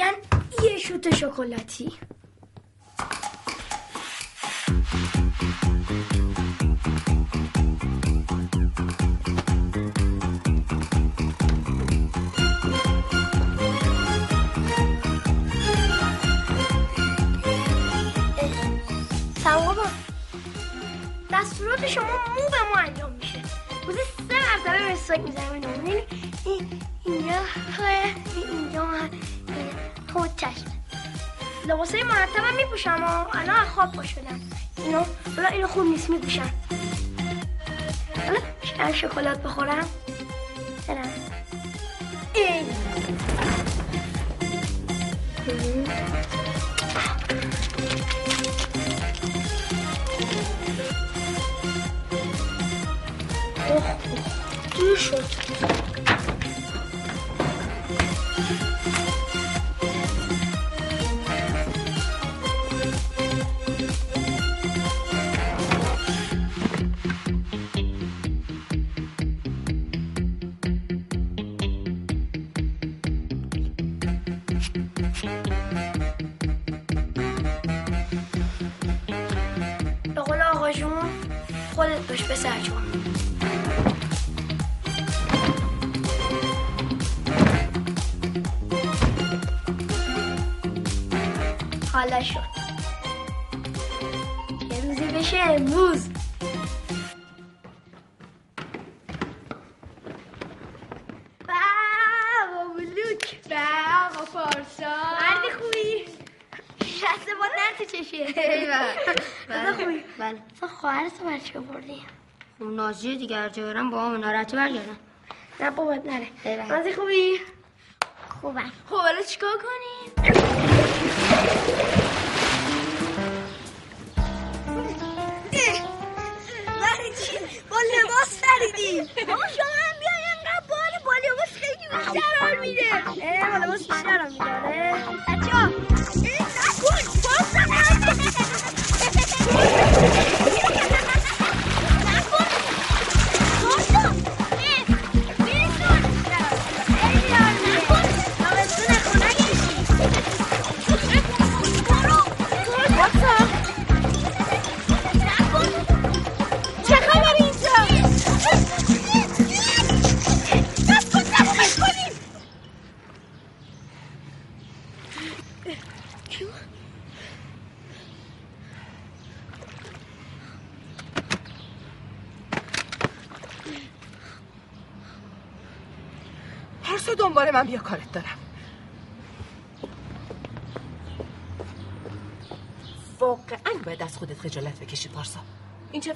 میگن یه شوت شکلاتی. شما مو به ما انجام میشه. روزی سه مرتبه مسواک می‌زنم یعنی این اینجا اینجا تو چشم. لباسای مرتبم میپوشم و الان خواب پا شدم. اینو حالا اینو خوب نیست میپوشم. حالا شکلات بخورم. برم. این اوه دیر شد؟ نازیه دیگه هر جا برم با هم ناراحتی برگردم. نه بابات نره. مردی خوبی؟ خوبم. خب حالا چیکار کنیم؟ با لباس خریدی. بابا شما هم بیای انقدر بال با لباس خیلی بیشتر حال میده. اه با لباس بیشتر حال میده.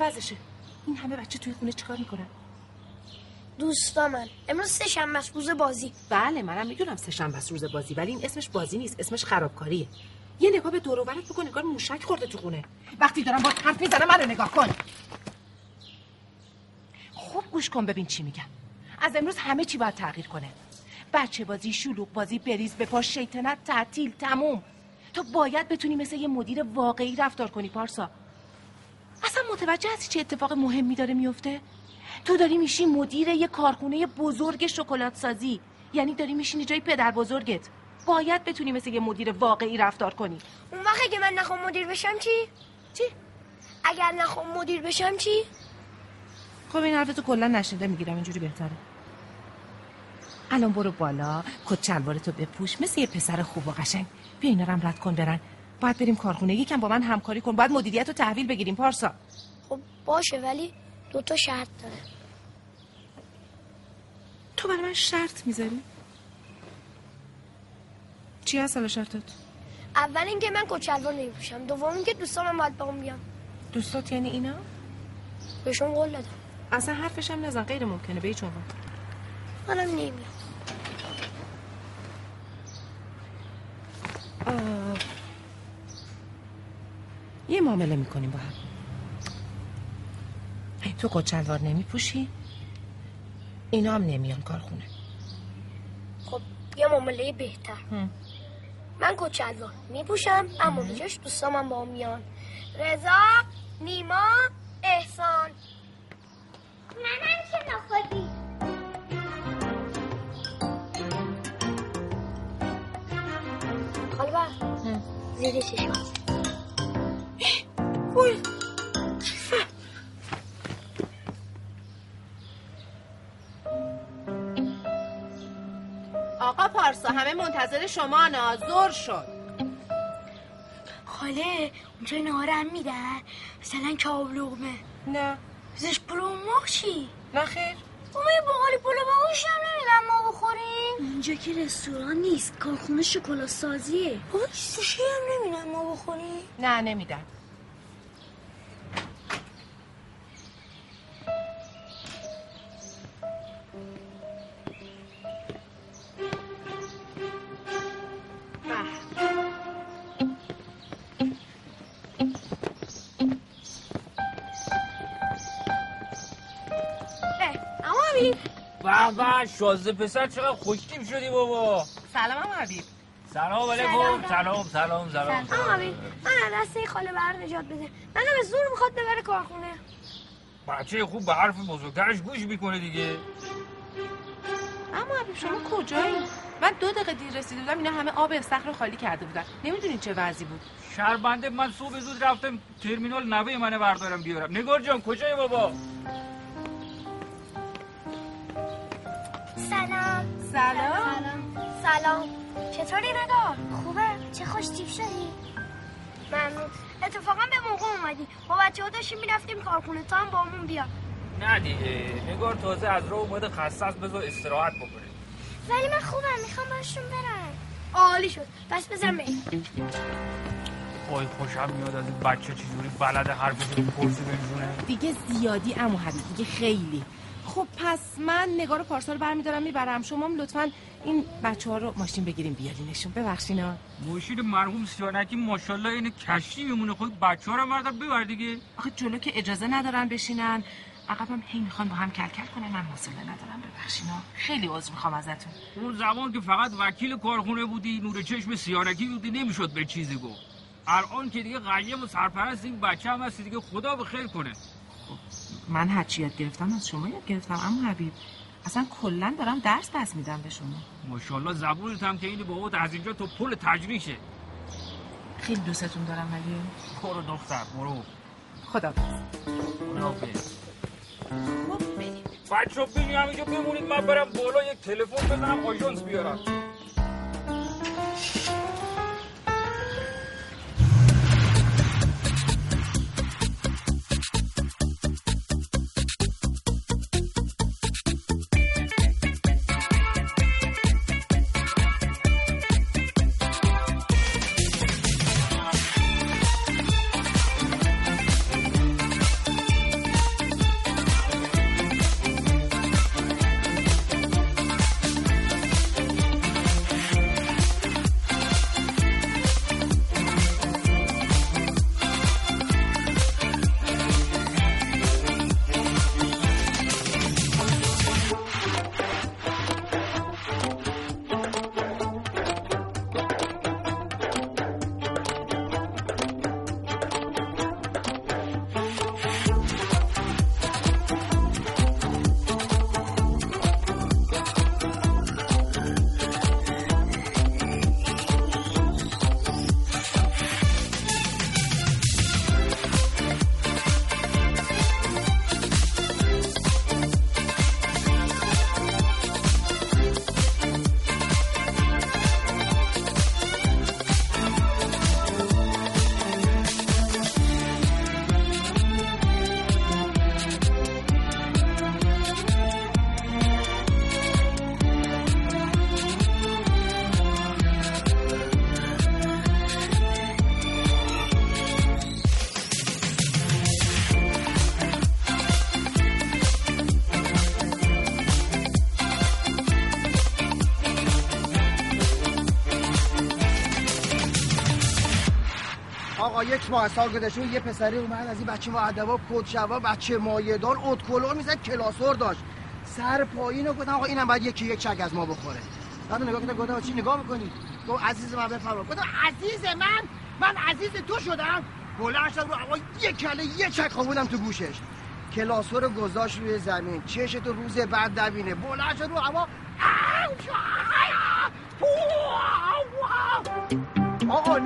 وضعشه. این همه بچه توی خونه چیکار می‌کنن؟ دوستا من امروز سه شنبه است، روز بازی. بله منم می‌دونم سه شنبه است روز بازی ولی این اسمش بازی نیست اسمش خرابکاریه. یه نگاه به دور و برت بکن نگاه موشک خورده تو خونه. وقتی دارم با حرف می‌زنم منو نگاه کن. خوب گوش کن ببین چی میگم. از امروز همه چی باید تغییر کنه. بچه بازی شلوغ بازی بریز بپا شیطنت تعطیل تموم. تو باید بتونی مثل یه مدیر واقعی رفتار کنی پارسا. اصلا متوجه هستی چه اتفاق مهمی داره میفته؟ تو داری میشی مدیر یه کارخونه بزرگ شکلات سازی یعنی داری میشینی جای پدر بزرگت. باید بتونی مثل یه مدیر واقعی رفتار کنی. اون وقت که من نخوام مدیر بشم چی؟ چی؟ اگر نخوام مدیر بشم چی؟ خب این حرفتو کلا نشنیده می‌گیرم اینجوری بهتره. الان برو بالا کت چلوارتو بپوش مثل یه پسر خوب و قشنگ. بیا اینا رد کن برن. باید بریم کارخونه. یکم با من همکاری کن. باید مدیریت رو تحویل بگیریم پارسا. خب باشه ولی دو تا شرط داره. تو برای من شرط می‌ذاری؟ چی هست حالا شرطت؟ اول اینکه من کچلوار نمیپوشم. دوم اینکه دوستانم باید با هم بیام دوستات یعنی اینا؟ بهشون قول دادم. اصلا حرفش هم نزن. غیر ممکنه. به هیچ عنوان. منم نمیام. یه معامله می‌کنیم با هم. تو کچلوار نمیپوشی؟ اینا هم نمیان کارخونه. خب یه معامله بهتر. هم. من کچلوار میپوشم اما به جاش دوستامم با هم میان. رضا نیما احسان. منم که نخودی خاله بر زیر چشم آقا پارسا همه منتظر شما نازور شد. خاله اونجا نهارم میدن. مثلا کباب لغمه نه. زش پلو مرغ چی؟ نه خیر. اما یه باقالی پلو باقاش هم نمیدن ما بخوریم. اینجا که رستوران نیست کارخونه شکلات سازیه. بابا سوشی هم نمیدن ما بخوریم؟ نه نمیدن. شازده پسر چقدر خوشتیم شدی بابا. سلام هم حبیب. سلام علیکم. سلام سلام سلام اما همین من از دست این خاله بر نجات بده. منم به زور می‌خواد ببره کارخونه. بچه خوب به حرف بزرگترش گوش می‌کنه دیگه. اما حبیب شما کجایی؟ من دو دقیقه دیر رسیده بودم اینا همه آب استخر رو خالی کرده بودن. نمی‌دونین چه وضعی بود؟ شربنده من صبح زود رفتم ترمینال نوه منه بردارم بیارم. نگار جان کجای بابا؟ سلام. سلام سلام چطوری نگار؟ خوبه؟ چه خوش تیپ شدی؟ ممنون. اتفاقا به موقع اومدی. با بچه ها داشتیم می‌رفتیم کارخونه. تا هم بامون بیا نه دیگه. نگار تازه از راه اومده خسته است بذار استراحت بکنه. ولی من خوبم. می‌خوام باشون برم. عالی شد. پس بزن بریم. وای خوشم میاد از این بچه چجوری بلد حرف بزنی پرسی بنجونه دیگه زیادی امو حبیب دیگه خیلی. خب پس من نگار و پارسا رو برمیدارم می‌برم. شما هم لطفا این بچه ها رو ماشین بگیریم بیارینشون. ببخشینا ماشین مرحوم سیانکی ماشاءالله این کشتی میمونه. خود بچه ها رو بردار ببر دیگه. آخه جلو که اجازه ندارن بشینن. عقبم هی می‌خوان با هم کلکل کنن. من حوصله ندارم. ببخشینا خیلی عذر می‌خوام ازتون. اون زمان که فقط وکیل کارخونه بودی نور چشم سیانکی بودی نمی‌شد به چیزی گفت. الان که دیگه قیم و سرپرست این بچه هم هستی دیگه خدا به خیر کنه. من هرچی یاد گرفتم از شما یاد گرفتم اما حبیب. اصلا کلا دارم درس پس میدم به شما. ماشاءالله زبونت هم که این بابات از اینجا تو پل تجریشه خیلی دوستتون دارم ولی. برو دختر برو. خدا برو بچه ها بینی همینجا بمونید من برم بالا یک تلفن بزنم آژانس بیارم. ماه سال گذشته یه پسری اومد از این بچه معدبا پدشوا بچه مایه‌دار اتکلو می‌زد کلاسور داشت. سر پایین رو گفتم آقا اینم باید یکی یک چک از ما بخوره. بعد نگاه کردم گفتم چی نگاه می‌کنی؟ گفت عزیز من بفرما. گفتم عزیز من؟ من عزیز تو شدم؟ بلند رو آقا یه کله یه چک خوابوندم تو گوشش. کلاسور رو گذاشت روی زمین. چش تو روز بعد دوینه بلند رو هوا آو، آو.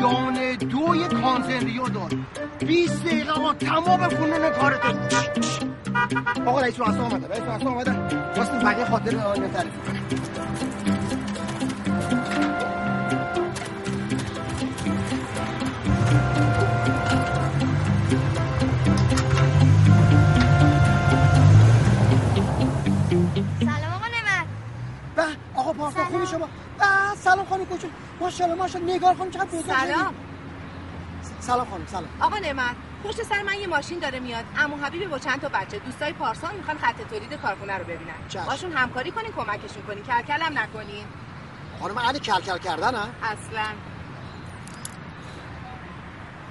دانه دوی کانزنریو دار. 20 دقیقه آقا تمام فنون کارت آقا رئیس رؤسا اومده رئیس رؤسا اومده. خواستیم بقیه خاطر تعریف کنه سلام آقا نمت به آقا پارسا خوبی شما. سلام خانم کوچولو ماشاءالله ماشاءالله. نگار خانم چقدر بزرگ سلام. سلام خانم سلام. آقا نعمت پشت سر من یه ماشین داره میاد. امو حبیبی با چند تا بچه دوستای پارسان می‌خوان خط تولید کارخونه رو ببینن. چشم. باشون همکاری کنین کمکشون کنین. کلکلم نکنین. خانم اهل کلکل کردن ها اصلا.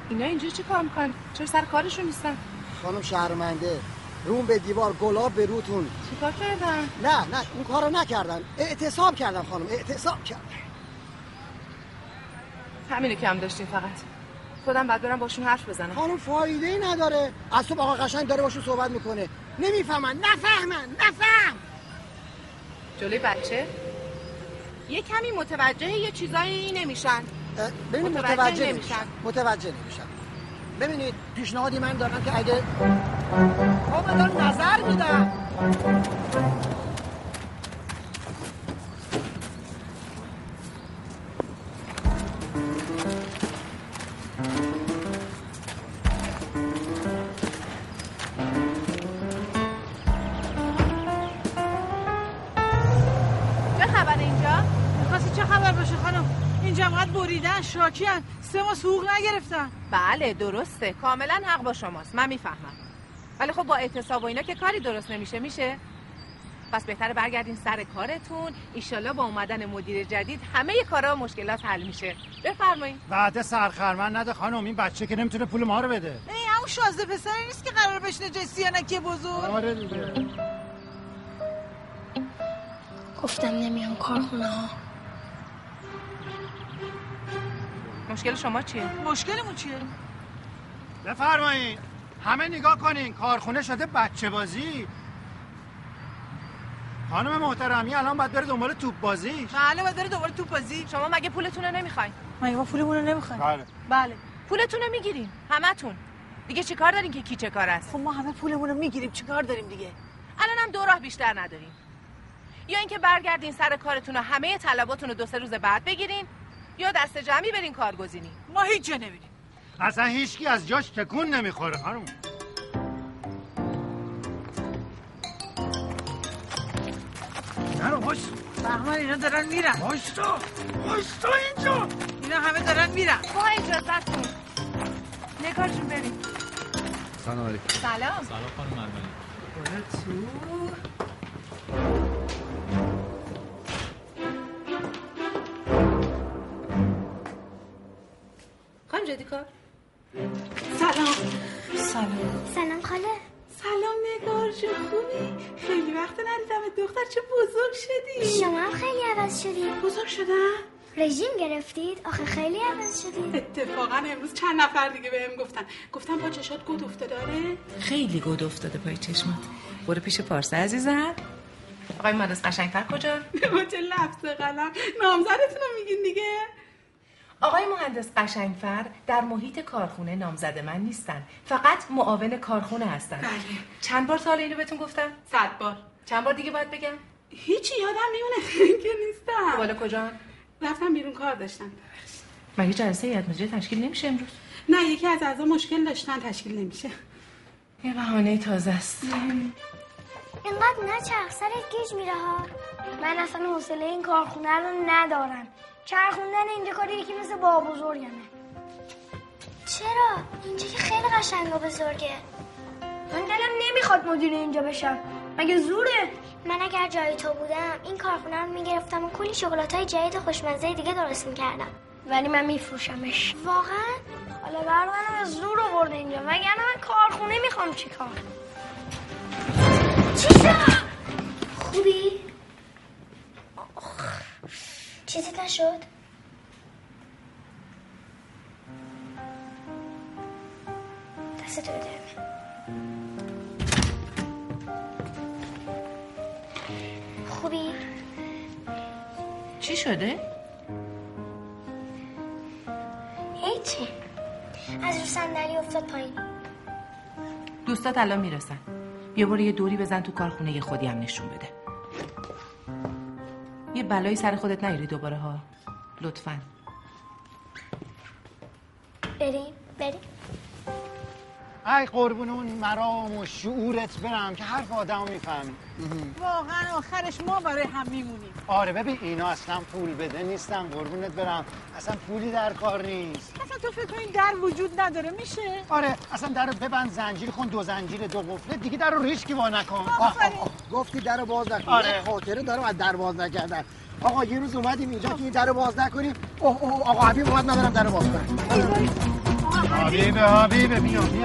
اینا اینجا چی کار می‌کنن؟ چرا سر کارشون نیستن؟ خانم شهرمنده روم به دیوار گلاب به روتون. چی کار کردن؟ نه نه اون کارو نکردن. اعتصاب کردن خانم اعتصاب کردن. همینو که هم داشتین فقط. خودم بعد برم باشون حرف بزنم. خانم فایده ای نداره. از صبح آقا قشنگ داره باشون صحبت می‌کنه. نمی‌فهمن. نفهمن. نفهم. جلوی بچه؟ یه کمی متوجه یه چیزایی نمیشن. اه، ببینید متوجه متوجه نمیشن. نمیشن. متوجه نمیشن. ببینید پیشنهادی من دارم که اگه آقا نظر میدم. بریدن شاکیان سه ماه حقوق نگرفتن. بله درسته. کاملا حق با شماست. من می‌فهمم. ولی خب با اعتصاب و اینا که کاری درست نمیشه میشه؟ پس بهتره برگردین سر کارتون. ایشالله با اومدن مدیر جدید همه کارا و مشکلات حل میشه. بفرمایید وعده سرخرمن نده خانم. این بچه که نمی‌تونه پول ما رو بده. ای همون شازده پسری نیست که قرار بشینه جای سیانکی بزرگ. آره دیگه. گفتم نمیام کارخونه ها. مشکل شما چیه؟ مشکلمون چیه؟ بفرمایین. همه نگاه کنین. کارخونه شده بچه بازی. خانم محترمی الان باید بره دنبال توپ بازی. بله باید داره دوباره تو بازی. شما مگه پولتون رو نمی‌خواین؟ مگه ما پولمون رو نمی‌خوایم. بله. بله. پولتون رو می‌گیرین. همتون. دیگه چیکار دارین که کیچه کار است؟ خب ما همه پولمون رو می‌گیریم. چیکار داریم دیگه؟ الان هم دو راه بیشتر ندارین یا اینکه برگردین سر کارتون و همه طلباتون رو دو سه روز بعد بگیرین یا دست جمعی برین کارگزینی؟ ما هیچ جا نمیریم. اصلا هیچکی از جاش تکون نمی‌خوره خانم. نرو باش. بهمن اینا دارن میرن. باش تو. باش تو اینجا. اینا همه دارن میرن. با اجازتون نگارشون بریم. سلام علیکم. سلام. سلام خانم مرمانی کار سلام. سلام. سلام خاله. سلام نگار جو خوبی؟ خیلی وقت ندیدم. دختر چه بزرگ شدی. شما هم خیلی عوض شدید بزرگ شدم؟ رژیم گرفتید؟ آخه خیلی عوض شدید اتفاقا امروز چند نفر دیگه بهم گفتن. گفتم با چشات گود افتاده داره خیلی گود افتاده پای چشمات. برو پیش پارسا عزیزم. آقای مهندس قشنگتر کجا؟ با چه لفظ قلم. نامزدتون رو میگین دیگه. آقای مهندس قشنگفر در محیط کارخونه نامزد من نیستن. فقط معاون کارخونه هستن. بله. چند بار سال اینو بهتون گفتم؟ صد بار. چند بار دیگه باید بگم؟ هیچی یادم میمونه. که نیستم. بالا کجا؟ رفتم بیرون کار داشتم. مگه جلسه هیئت مدیره تشکیل نمیشه امروز؟ نه یکی از اعضا مشکل داشتن تشکیل نمیشه. یه بهانه تازه است. اینقدر نچرخ سرت گیج میره ها. من اصلا حوصله این کارخونه رو ندارم. چرخوندن اینجا کاری یکی مثل با بزرگمه چرا؟ اینجا که خیلی قشنگ و بزرگه من دلم نمی‌خواد مدیر اینجا بشم مگه زوره من اگر جای تو بودم این کارخونه رو می‌گرفتم و کلی شکلات های جدید خوشمزه دیگه درست می‌کردم ولی من میفروشمش واقعا؟ حالا بردارم از زور آورده اینجا وگرنه من کارخونه می‌خوام چیکار چی؟ خوبی؟ چیزی نشد؟ دستتو بده. خوبی؟ چی شده؟ از رو صندلی افتاد پایین. دوستات الان می‌رسن. بیا برو یه دوری بزن تو کارخونه یه خودی هم نشون بده. یه بلایی سر خودت نیاری دوباره ها. لطفا. بریم بریم. ای قربون اون مرام و شعورت برم که حرف آدم می‌فهمی. واقعا آخرش ما برای هم میمونیم. آره ببین اینا اصلا پول بده نیستن قربونت برم. اصلا پولی در کار نیست. اصلا تو فکر کنی در وجود نداره میشه؟ آره اصلا در رو ببند زنجیر کن دو زنجیر دو قفله دیگه در رو ریشکی وا نکن. آه، آه، آه. گفتی در باز نکنی. آره. خاطره دارم از در باز نکردن. آقا یه روز اومدیم اینجا که این در باز نکنیم. اوه اوه آقا حبیب اومد من برم در باز کنم. حبیبه حبیبه بیا بیا.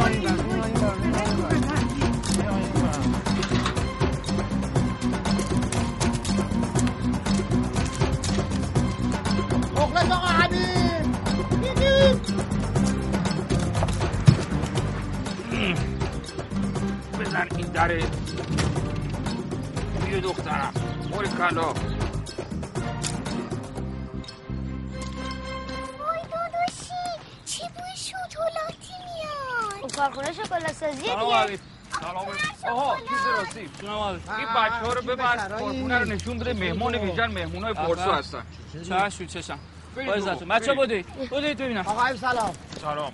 مخلص آقا حبیب. بزن این دره بیا دخترم موری کلا. کارخونه شکلات سازیه سلام دیگه آها چیز راستی؟ این بچه ها رو ببر کارخونه رو نشون بده مهمان ویژن مهمون های پرسو هستن. چشم چشم. برید با رو، عزتون بچه برید. بودید بودید ببینم. آقا حبیب سلام. سلام.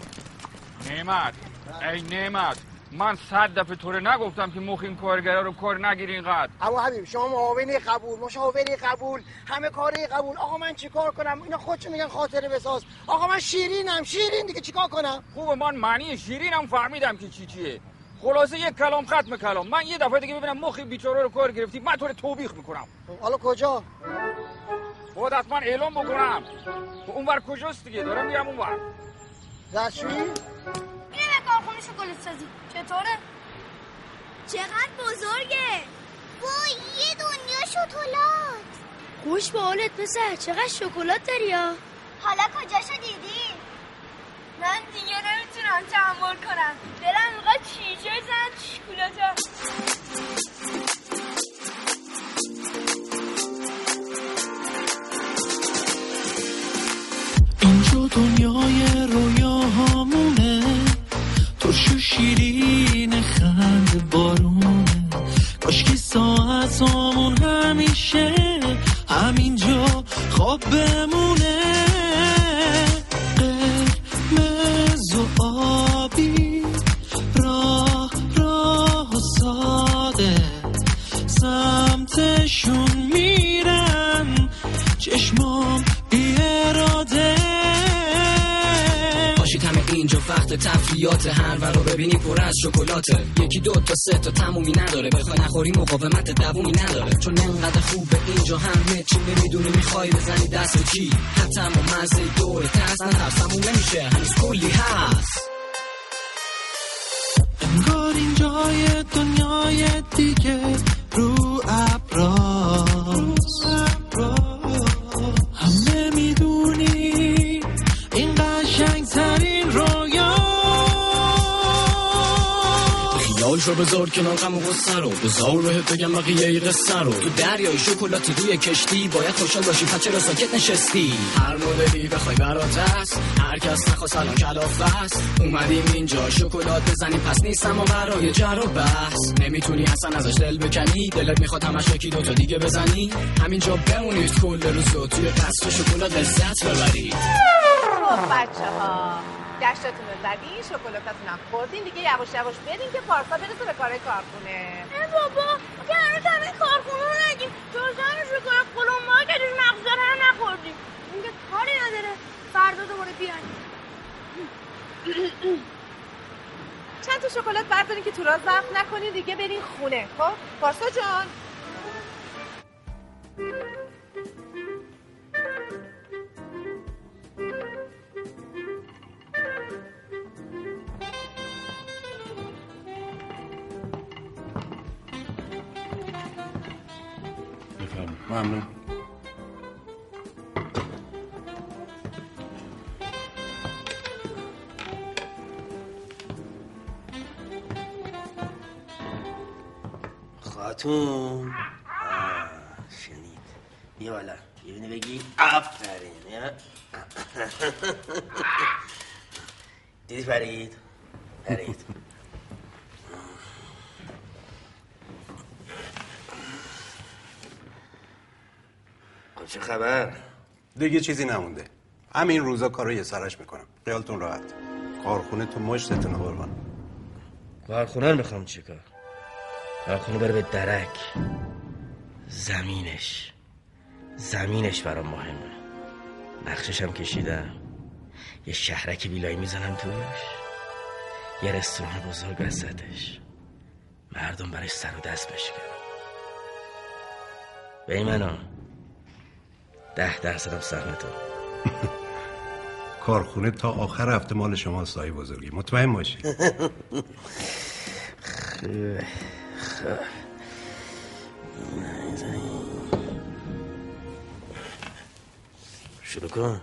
نعمت. ای نعمت. من صد دفعه طوره نگفتم که مخ این کارگرا رو کار نگیری اینقدر. اما حبیب شما معاونی قبول مشاوری قبول همه کاری قبول. آقا من چیکار کنم؟ اینا خودشون میگن خاطره بساز. آقا من شیرینم شیرین دیگه چیکار کنم؟ خوبه من معنی شیرینم فهمیدم که چی چیه. خلاصه یک کلام ختم کلام. من یه دفعه دیگه ببینم مخ بیچاره رو کار گرفتی من تو رو توبیخ می‌کنم. حالا کجا؟ باید حتما اعلام بکنم. خب اونور کجاست دیگه؟ دارم میرم اونور. دستشویی؟ کارخونه شکلات سازی. چطوره؟ چقدر بزرگه. وای یه دنیا شکلات. خوش به حالت پسر چقدر شکلات داری ها؟ حالا کجاشو دیدی؟ من دیگه نمی‌تونم تحمل کنم. دلم سه تا تمومی نداره. بخوای نخوری مقاومت دوومی نداره. چون انقدر خوبه اینجا همه چی نمی‌دونی می‌خوای بزنی دست به چی؟ حتی ما مزه دور ترس نترس تموم نمیشه. هنوز کلی هست. انگار اینجای دنیای دیگه رو ابراز رو بذار کنار غم و غصه رو. بذار بهت بگم بقیه ای قصه رو. تو دریای شکلاتی روی کشتی باید خوشحال باشی پس چرا ساکت نشستی؟ هر مدلی بخوای برات هست هر کس نخواست الان کلافه است. اومدیم اینجا شکلات بزنیم پس نیستم و برای جر و بحث. نمی‌تونی اصلا ازش دل بکنی دلت می‌خواد همش یکی دو تا دیگه بزنی. همینجا بمونید کل روز و توی قصر شکلات لذت ببرید. خب بچه ها دشتاتون رو زدین شکلاتتون هم خوردین. دیگه یواش یواش برین که پارسا برسه به کار کارخونه. ای بابا که هنوز همه کارخونه رو ندیم جز همین شکلات قلمبا که توش مغز داره هم نخوردیم. این که کاری نداره. فردا دوباره بیاین. چند تا شکلات بردارین که تو راه ضبط نکنین دیگه برین خونه. خب پارسا جان. ممنون. خاتون. آه، شنید. بیا بالا. یه بگی. آفرین؟ دیدی فرید؟ فرید. چه خبر؟ دیگه چیزی نمونده. همین روزا کارو یه سرش می‌کنم. خیالتون راحت. کارخونه تو مشتتون قربان. کارخونه رو می‌خوام چیکار کارخونه بره به درک. زمینش. زمینش برام مهمه. نقشش هم کشیدم. یه شهرک بیلایی می‌زنم توش. یه رستوران بزرگ وسطش. مردم برای سر و دست بشکنن. به این منو. ده درصدم سهم تو کارخونه تا آخر هفته مال شما سایه بزرگی. مطمئن باشی. شروع کن.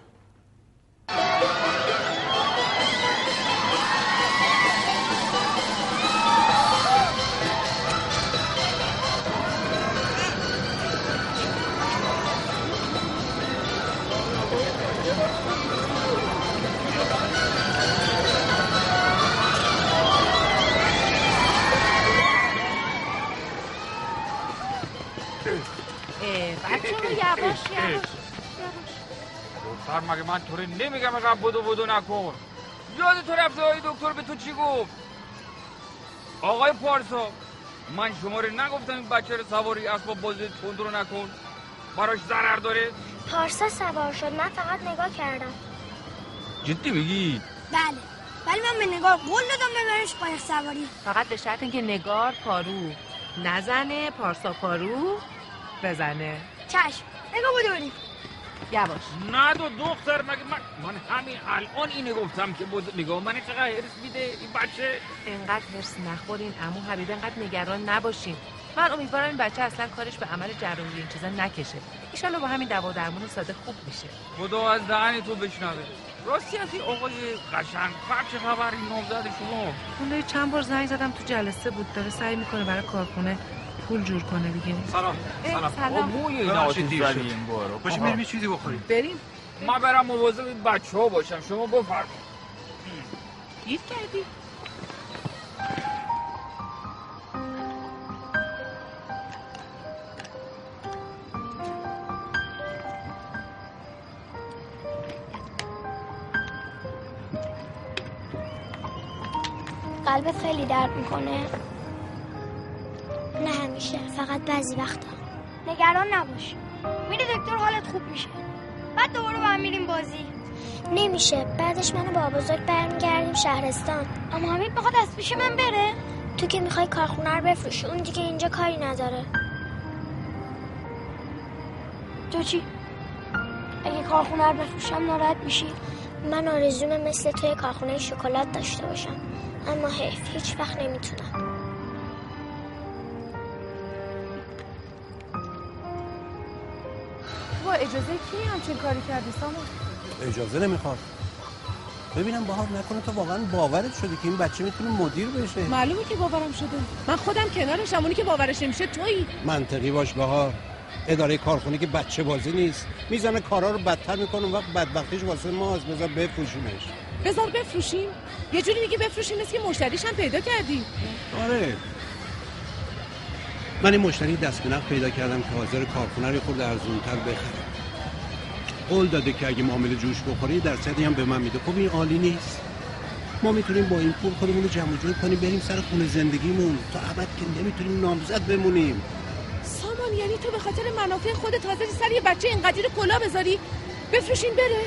یواش یواش دختر مگه من طوری نمیگم اینقدر بدو بدو نکن؟ یاد تو رفته های دکتر به تو چی گفت؟ آقای پارسا من شما رو نگفتم این بچه رو سواری اسباب بازی تند رو نکن. براش ضرر داره؟ پارسا سوار شد. من فقط نگاه کردم. جدی میگی؟ بله. ولی من به نگاه قول دادم ببرش قایق سواری. فقط به شرط اینکه نگار پارو نزنه پارسا پارو بزنه. چشم. نگاه بریم یواش. نه دو دختر مگه من من همین الان اینو گفتم که بود. نگاه من چقدر هرس میده این بچه؟ اینقدر هرس نخورین امو حبیب اینقدر نگران نباشین. من امیدوارم این بچه اصلا کارش به عمل جراحی این چیزا نکشه. ایشالله با همین دوا درمون ساده خوب میشه. خدا از دهن تو بشنوه. راستی از این آقای قشنگ فرد چه خبر این نامزد شما. اون چند بار زنگ زدم تو جلسه بود داره سعی می‌کنه برای کارخونه پول جور کنه دیگه. سلام. سلام. موی ناشی دیر دیر شد. این بارو؟ بریم یه چیزی بخوریم بریم. من برم مواظب بچه ها باشم. شما بفرمایید. گیر کردی. قلبت خیلی درد می‌کنه. نه همیشه فقط بعضی وقتا. نگران نباش. میری دکتر حالت خوب میشه. بعد دوباره با هم میریم بازی. نمیشه. بعدش منو با بزرگ برمیگردیم شهرستان. اما حمید می‌خواد از پیش من بره. تو که می‌خوای کارخونه رو بفروشی. اون دیگه اینجا کاری نداره. تو چی؟ اگه کارخونه رو بفروشم ناراحت میشی؟ من آرزومه مثل توی کارخونه شکلات داشته باشم. اما حیف هیچ وقت نمی‌تونم. با اجازه کی همچین کاری کردی سامان اجازه نمی‌خواد ببینم بهار نکنه تو واقعا باورت شده که این بچه می‌تونه مدیر بشه. معلومه که باورم شده. من خودم کنارشم اونی که باورش نمیشه تویی. منطقی باش بهار. اداره کارخونه که بچه بازی نیست. می‌زنه کارا رو بدتر می‌کنه اون وقت بدبختیش واسه ماست بذار بفروشیمش. بذار بفروشیم. یه جوری میگی بفروشیم مثل که مشتریش هم پیدا کردی. آره. من این مشتری دست به پیدا کردم که حاضر کارخونه رو خورده ارزونتر بخره. قول داده که اگه معامله جوش بخوره درصدی هم به من میده. خب این عالی نیست. ما می‌تونیم با این پول خودمون رو جمع جور کنیم بریم سر خونه زندگیمون. تا ابد که نمی‌تونیم نامزد بمونیم. سامان یعنی تو به خاطر منافع خودت حاضری سر یه بچه اینقدر کلا بذاری؟ بفروشین بره.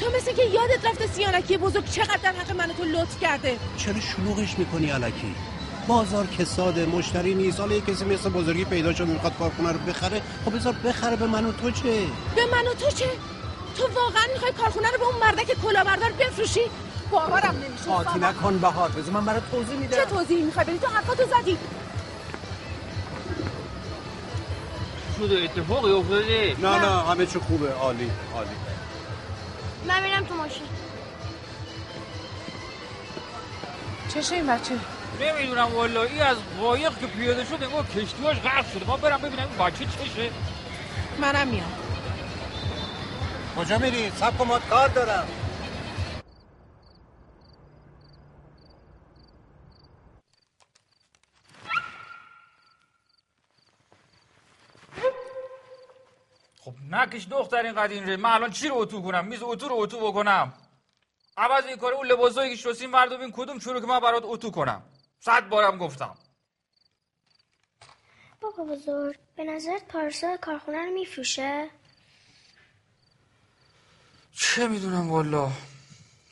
تو مثل که یادت رفته سیانکی بزرگ چقدر در حق من و تو لطف کرده. چرا شلوغش می‌کنی علکی بازار کساده مشتری نیست. حالا یه کسی مثل بزرگی پیدا شد می‌خواد کارخونه رو بخره. خب بذار بخره به من و تو چه؟ به من و تو چه؟ تو واقعا می‌خوای کارخونه رو به اون مردک کلاهبردار بفروشی؟ باورم نمیشه. قاطی سامان. نکن بهار. بذار من برات توضیح میدم. چه توضیحی می‌خوای؟ بدی تو حرفاتو زدی. شده اتفاقی افتاده. نه نه همه چی خوبه. عالی عالی. من میرم تو ماشین. چشه این بچه. نمی‌دونم والا ای از قایق که پیاده شد انگار کشتیاش غرق شده. ما برم ببینم این بچه چشه منم میام. کجا میری؟ سب کن کار دارم. خب نکش دختر اینقدر این ره من الان چی رو اتو کنم؟ میز اتو رو اتو بکنم. عوض این کاره اون لباسایی که شستیم بردو بین کدوم چورو که من برات اتو کنم؟ صد بارم گفتم. بابا بزرگ به نظرت پارسا کارخونه رو میفروشه؟ چه می‌دونم والا.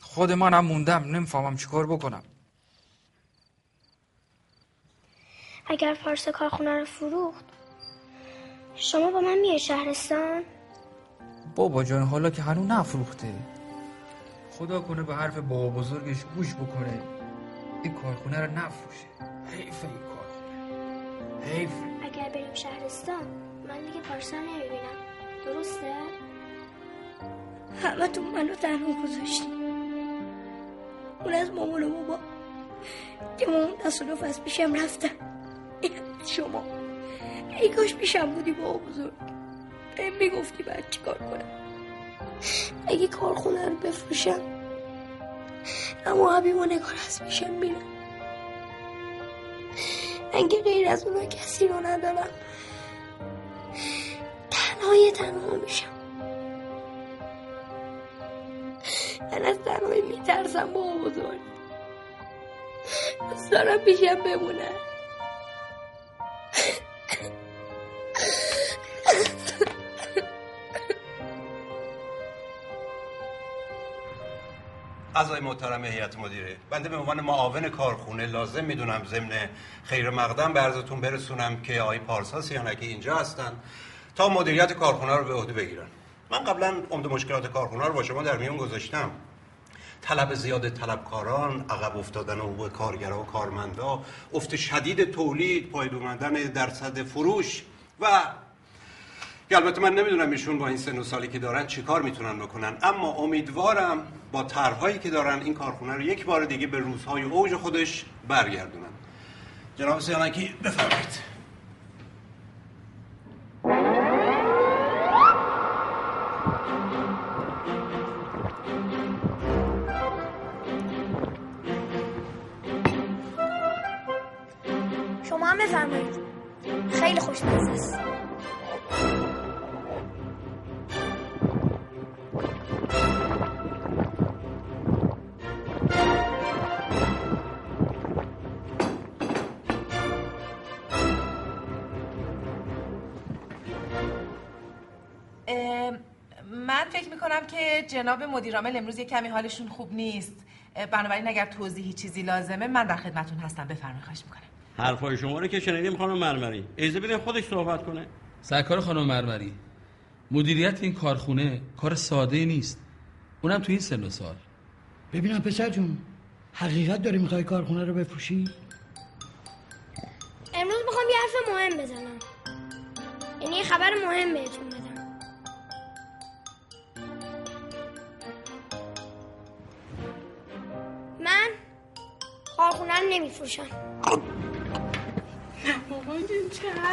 خود منم موندم نمی‌فهمم چیکار بکنم. اگر پارسا کارخونه رو فروخت شما با من میای شهرستان؟ بابا جان حالا که هنو نفروخته. خدا کنه به حرف بابا بزرگش گوش بکنه. این کارخونه رو نفروشه. حیف این کارخونه. حیف. اگر بریم شهرستان من دیگه پارسا نمی‌بینم. درسته؟ همه تو منو تنها گذاشتی اون از مامان و بابا. که مامان و از پیشم رفتن. شما. ای کاش پیشم بودی بابا بزرگ. بهم می‌گفتی باید چی کار کنم. اگه کارخونه رو بفروشم اما حبیب و نگار از پیشم میرم اگه غیر از اونا کسی رو ندارم تنهای تنها میشم. من از تنهایی میترسم بابا بزرگ. دوست دارم پیشم بمونم. اعضای محترم هیئت مدیره. بنده به عنوان معاون کارخونه لازم می‌دونم ضمن خیر مقدم به عرضتون برسونم که آقای پارسا سیانکی اینجا هستن. تا مدیریت کارخونه رو به عهده بگیرن. من قبلا عمده مشکلات کارخونه رو با شما در میون گذاشتم. طلب زیاد طلبکاران عقب افتادن حقوق کارگرها و کارمندا افت شدید تولید پایدار اومدن درصد فروش و که البته من نمی‌دونم ایشون با این سن و سالی که دارن چیکار می‌تونن بکنن. اما امیدوارم با طرحهایی که دارن این کارخونه رو یک بار دیگه به روزهای اوج خودش برگردونن. جناب سیانکی بفرمایید. می‌کنم که جناب مدیرعامل امروز یه کمی حالشون خوب نیست. بنابراین اگر توضیحی چیزی لازمه من در خدمتون هستم. بفرمایید خواهش می‌کنم. حرفای شما رو که شنیدیم خانم مرمری. ایزه بدین خودش صحبت کنه. سرکار خانم مرمری مدیریت این کارخونه کار ساده نیست. اونم تو این سن و سال. ببینم پسر جون حقیقت داری می‌خوای کارخونه رو بفروشی؟ امروز می‌خوام یه حرف مهم بزنم. یعنی یه خبر مهم بهتون. کارخونه رو نمیفروشم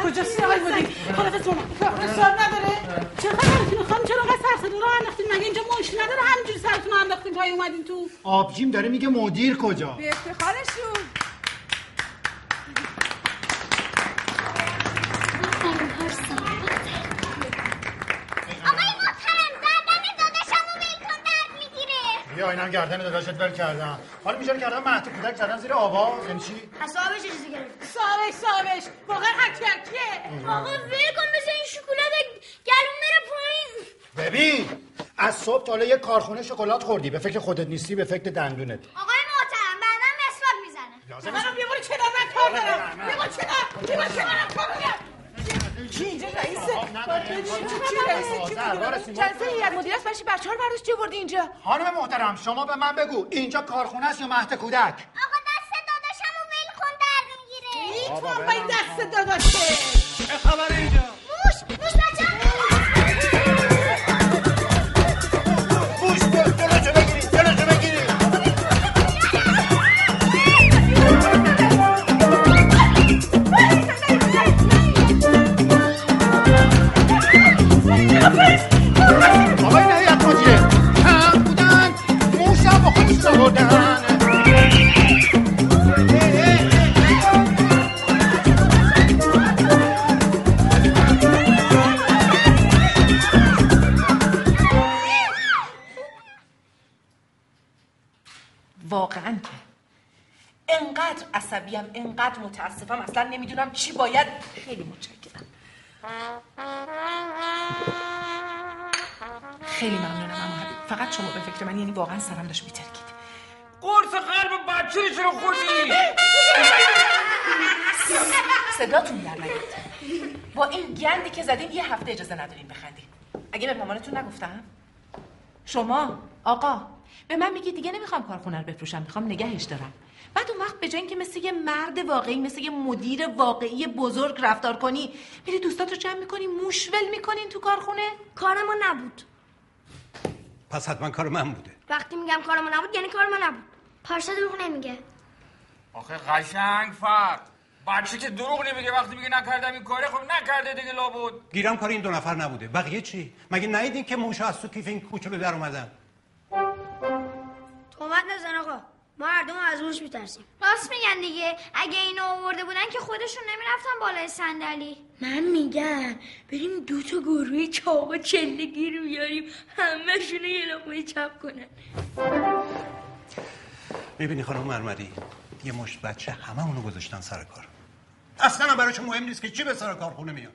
کجاست آقای مدیر حالت شما فشار نداره. چقدر می‌خوام چرا قصد سر صدا رو انداختین؟ مگه اینجا مش نداره؟ همینجوری سرتون رو انداختین؟ پای اومدین تو؟ آبجیم داره میگه مدیر کجا؟ به افتخارشون. بیا اینم گردن داداشت ول کردم. حالا میشه کردم مهد کودک زدن زیر آواز یعنی چی؟ حسابش چیزی گرفت. صاحبش صاحبش واقعا هرکی هرکیه آقا ول کن مثل این شکلات گلوم بره پایین. ببین از صبح تا حالا یه کارخونه شکلات خوردی. به فکر خودت نیستی به فکر دندونت. آقای محترم بعدا مسواک می‌زنه. منم یه بار کنار من کار دارم. کنار یه بار کنارم کار دارم. کی اینجا رئیسه چی سیما. چند هیئت مدیره است بچه بچه ها رو برداشت چه بردی اینجا؟ خانم محترم شما به من بگو اینجا کارخونه است یا مهد کودک؟ آقا دست داداشمو ول کن درد می‌گیره. این تو این دست داداشه. چه خبر اینجا؟ موش موش انقدر متاسفم. اصلا نمی‌دونم چی باید. خیلی متشکرم. خیلی ممنونم اما حبیب. فقط شما به فکر من یعنی واقعا سرم داشت میترکید. قرص قلب بچه رو چرا خوردی صداتون در نیاد. با این گندی که زدین یه هفته اجازه ندارین بخندین. اگه به مامانتون نگفتم. شما آقا. به من میگی دیگه نمی‌خوام کارخونه رو بفروشم می‌خوام نگهش دارم. بعد اون وقت به جای اینکه مثل یه مرد واقعی مثل یه مدیر واقعی بزرگ رفتار کنی میری دوستات رو جمع می‌کنی موشول می‌کنین تو کارخونه؟ کار ما نبود. پس حتما کار من بوده. وقتی میگم کار ما نبود یعنی کار ما نبود. پارسا دروغ نمیگه. آخه قشنگ فرد. بچه که دروغ نمیگه وقتی میگه نکردم این کاره خب نکرده دیگه لابد. گیرم کار این دو نفر نبوده. بقیه چی؟ مگه ندیدین که موشا از تو کیف این کوچولو در اومدن؟ تومت نزن آقا. ما هر دوم از موش میترسیم. راست میگن دیگه. اگه اینو آورده بودن که خودشون نمی‌رفتن بالای صندلی. من میگم بریم دو تا گروه چاق و چله گیر بیاریم. همه یه لقمه چپ کنن. می‌بینی خانم مرمری یه مشت بچه همه اونو گذاشتن سر کار. اصلا هم برایشون مهم نیست که چی به سر کارخونه میاد؟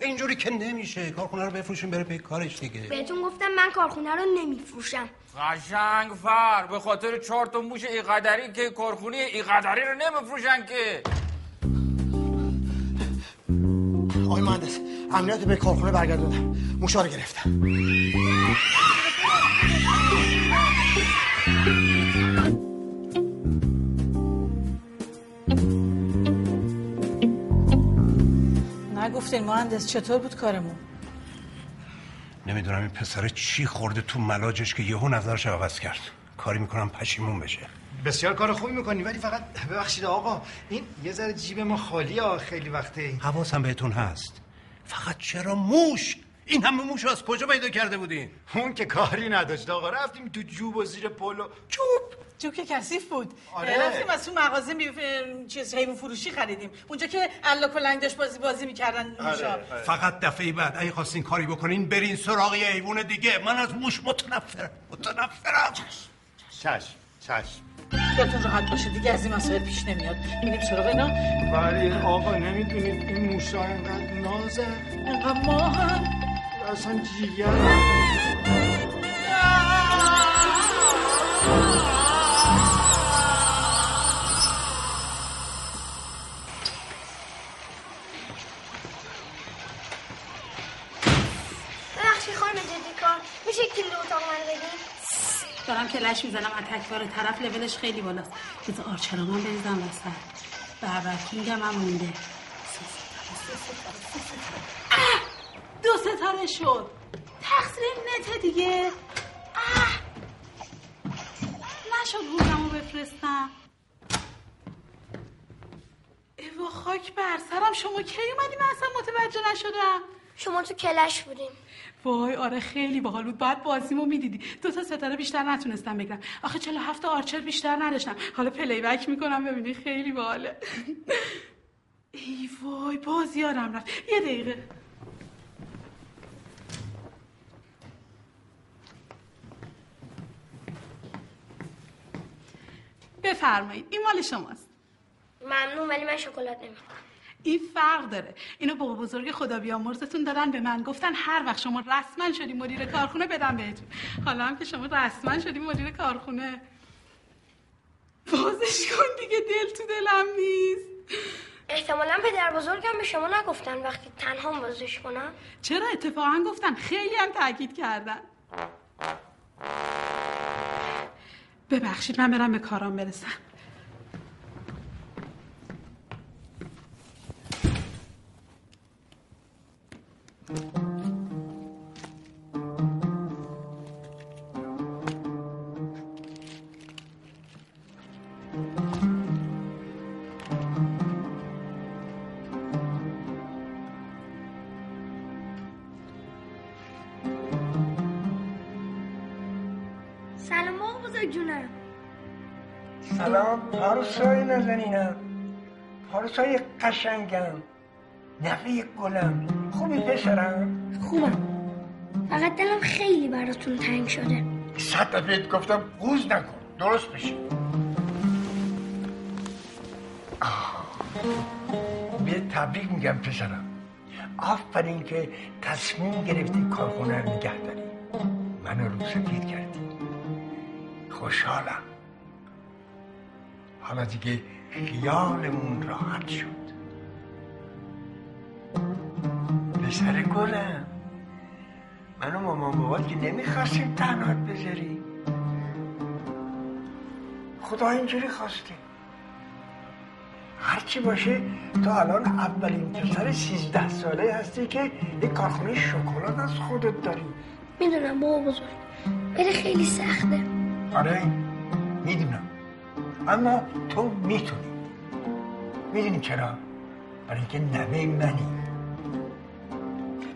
اینجوری که نمیشه. کارخونه رو بفروشیم بره پی کارش دیگه. بهتون گفتم من کارخونه رو نمیفروشم. قشنگ فر. به خاطر چهار تا موش ایقدری که کارخونه ایقدری رو نمیفروشن که. آقای مهندس امنیت به کارخونه برگردوندم. موشا رو گرفتم. نگفتین مهندس چطور بود کارمون؟ نمی‌دونم این پسر چی خورده تو ملاجش که یهو نظرش عوض کرد. کاری می‌کنم پشیمون بشه. بسیار کار خوبی می‌کنی ولی فقط ببخشید آقا این یه ذره جیب ما خالیه خیلی وقته. حواسم بهتون هست. فقط چرا موش این همه موش از کجا پیدا کرده بودین؟ اون که کاری نداشت آقا. رفتیم تو جوب و زیر پلو چوب جو که کثیف بود. آره. رفتیم از اون مغازه می... چیز حیوان فروشی خریدیم. اونجا که الا کلنگ داشت بازی بازی می‌کردن موشا. فقط دفعه بعد اگه خواستین کاری بکنین برین سراغ یه حیوان دیگه. من از موش متنفرم. متنفرم. چشم چشم خیالتون راحت باشه دیگه از این مسائل پیش نمیاد. میریم سراغ اینا. ولی آقا نمی‌دونید این موشا انقدر نازه. انقدر ما هم اصلا جیگر میشه کلید اتاق من بدین دارم کلش می‌زنم اتکبار طرف لولش خیلی بالاست. بذار آرچرا من بریزم وسط. بربرکینگم هم مونده! دو ستاره شد. تقصیر نته دیگه. اه! نشد روزمو بفرستم. ایوا خاک بر سرم. شما کی اومدی؟ من اصلا متوجه نشدم. شما تو کلش بودیم. وای آره خیلی باحال بود. باید بازیمو می‌دیدی. دو تا ستاره بیشتر نتونستم بگیرم. آخه 47 آرچر بیشتر نداشتم. حالا پلی بک می‌کنم ببینی. خیلی باحاله. ای وای باز یادم رفت. یه دقیقه. بفرمایید این مال شماست. ممنون ولی من شکلات نمی‌خوام این فرق داره. اینو بابا بزرگ خدا بیامرزتون دادن به من گفتن هر وقت شما رسما شدی مدیر کارخونه بدم بهتون. حالا هم که شما رسما شدی مدیر کارخونه. بازش کن دیگه دل تو دلم نیست. احتمالا پدر بزرگم به شما نگفتن وقتی تنها بازش کنم. چرا؟ اتفاقا گفتن. خیلی هم تاکید کردن. ببخشید من برم به کارام برسم. جونم. سلام پارسای نازنینم پارسای قشنگم. نفه گلم. خوبی پسرم؟ خوبم. فقط دلم خیلی براتون تنگ شده. صد دفعه گفتم قوز نکن. درست بشه. به تبریک میگم پسرم. آفرین که تصمیم گرفتی کارخونه رو نگه داری. منو رو سفید کردی. خوشحالم. حالا دیگه خیالمون راحت شد. پسر گلم. من و مامان بابات که نمی‌خواستیم تنهات بذاری خدا اینجوری خواسته. هرچی باشه تو الان اولین پسر سیزده ساله هستی که یک کارخونه شکلات از خودت داری. می‌دونم بابا بزرگ. بره خیلی سخته. آره. می‌دونم. اما تو می‌تونی. می‌دونی چرا؟ برای اینکه نوه منی.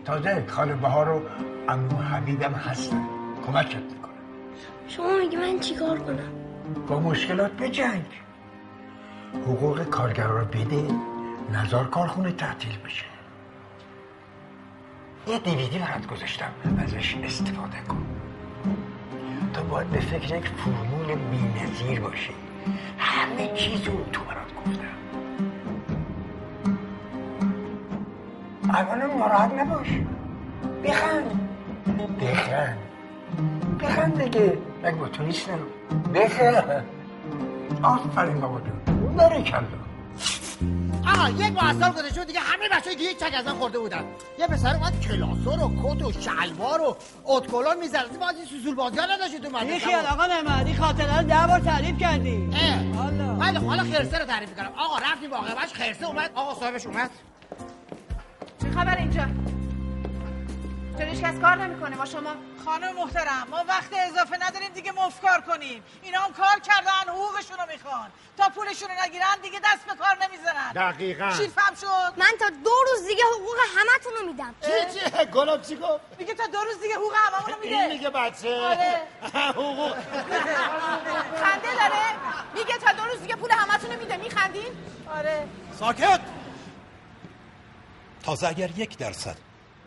تازه خاله بهار و امو حبیبم هستن. کمکت می‌کنم. شما میگی من چیکار کنم؟ با مشکلات بجنگ حقوق کارگر رو بده نظار کارخونه تعطیل بشه. یه دیویدی برات گذاشتم ازش استفاده کن. تو باید به فکر یک فرمول بینظیر باشی. همه چیز رو تو برات گفتم. اولا ناراحت نباش. بخند. بخند. بخند دیگه. مگه با تو نیستم. بخند. آفرین بابا جون بارکالله آقا یک ماه گذشته بود دیگه همه بچه دیگه چک ازم خورده بودن. یه پسر اومد کلاسور و کت و شلوار و اتکلون می‌زد. بازی سوسول بازی ها نداشتی تو مدرسه. خیال آقا این خاطره رو ده بار تعریف کردی. اه. خیلی خب، حالا خرسه رو تعریف کنم آقا رفتیم باقی خرسه اومد. آقا صاحبش اومد. چه خبر اینجا؟ هیچ کس کار نمی‌کنه. با شما خانم محترم ما وقت اضافه نداریم دیگه مفکار کنیم. اینا هم کار کردن حقوقشون رو می‌خوان. تا پولشون رو نگیرن دیگه دست به کار نمی‌زنن. دقیقا. چی فهم شد؟ من تا دو روز دیگه حقوق همتون رو میدم چی چی گلاب چی گفت؟ میگه تا دو روز دیگه حقوق هممون رو میده. این میگه بچه. آره. حقوق. خنده داره. میگه تا دو روز دیگه پول همتون رو میده. میخندین؟ آره. ساکت. تازه اگر یک درصد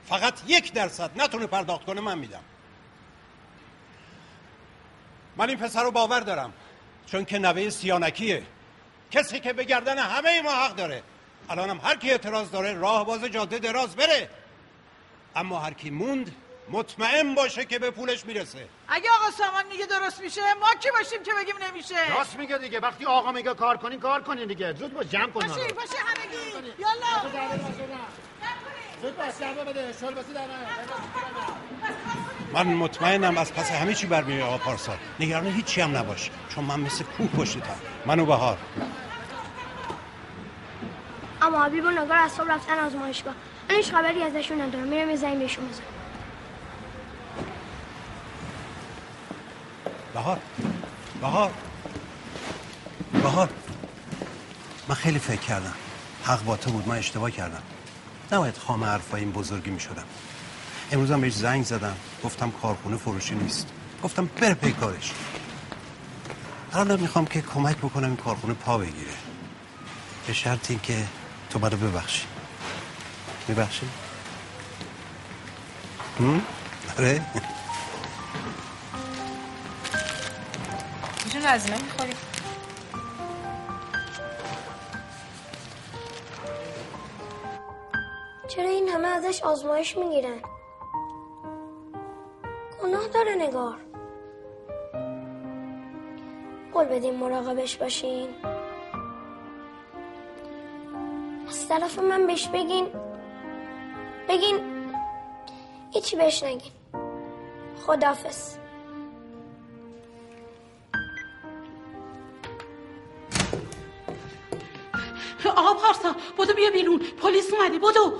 فقط یک درصد. نتونه پرداخت کنه من میدم. من این پسر رو باور دارم چون که نوه سیانکیه. کسی که به گردن همه ما حق داره. الانم هر کی اعتراض داره راه باز جاده دراز بره. اما هر کی موند مطمئن باشه که به پولش می‌رسه. اگه آقا سامان میگه درست میشه ما کی باشیم که بگیم نمیشه؟ راست میگه دیگه. وقتی آقا میگه کار کنین کار کنین دیگه. زود باش جمع کن باشه باشه همگی. یالا. من مطمئنم از پس همه چی برمیاد آقا پارسا. نگران هیچی هم نباش. چون من مثل کوه پشتتم منو بهار. اما حبیب و نگار از صبح رفتن آزمایشگاه. من هیچ خبری ازشون ندارم. میرم یه بهشون بزنم بهار. بهار. بهار. من خیلی فکر کردم. حق با تو بود. من اشتباه کردم. نباید خام حرفای این بزرگی می شدم امروز هم بهش زنگ زدم. گفتم کارخونه فروشی نیست. گفتم بره پی کارش. الان می‌خوام که کمک بکنم این کارخونه پا بگیره. به شرط این که تو منو ببخشی. میبخشی؟ آره. ایشون هزینه می‌خوری؟ چرا این همه ازش آزمایش می‌گیرن؟ گناه داره نگار. قول بدین مراقبش باشین. از طرف من بهش بگین. بگین. هیچی بهش نگین. خدافز آقا پارسا بودو بیا بیرون. پلیس اومده بودو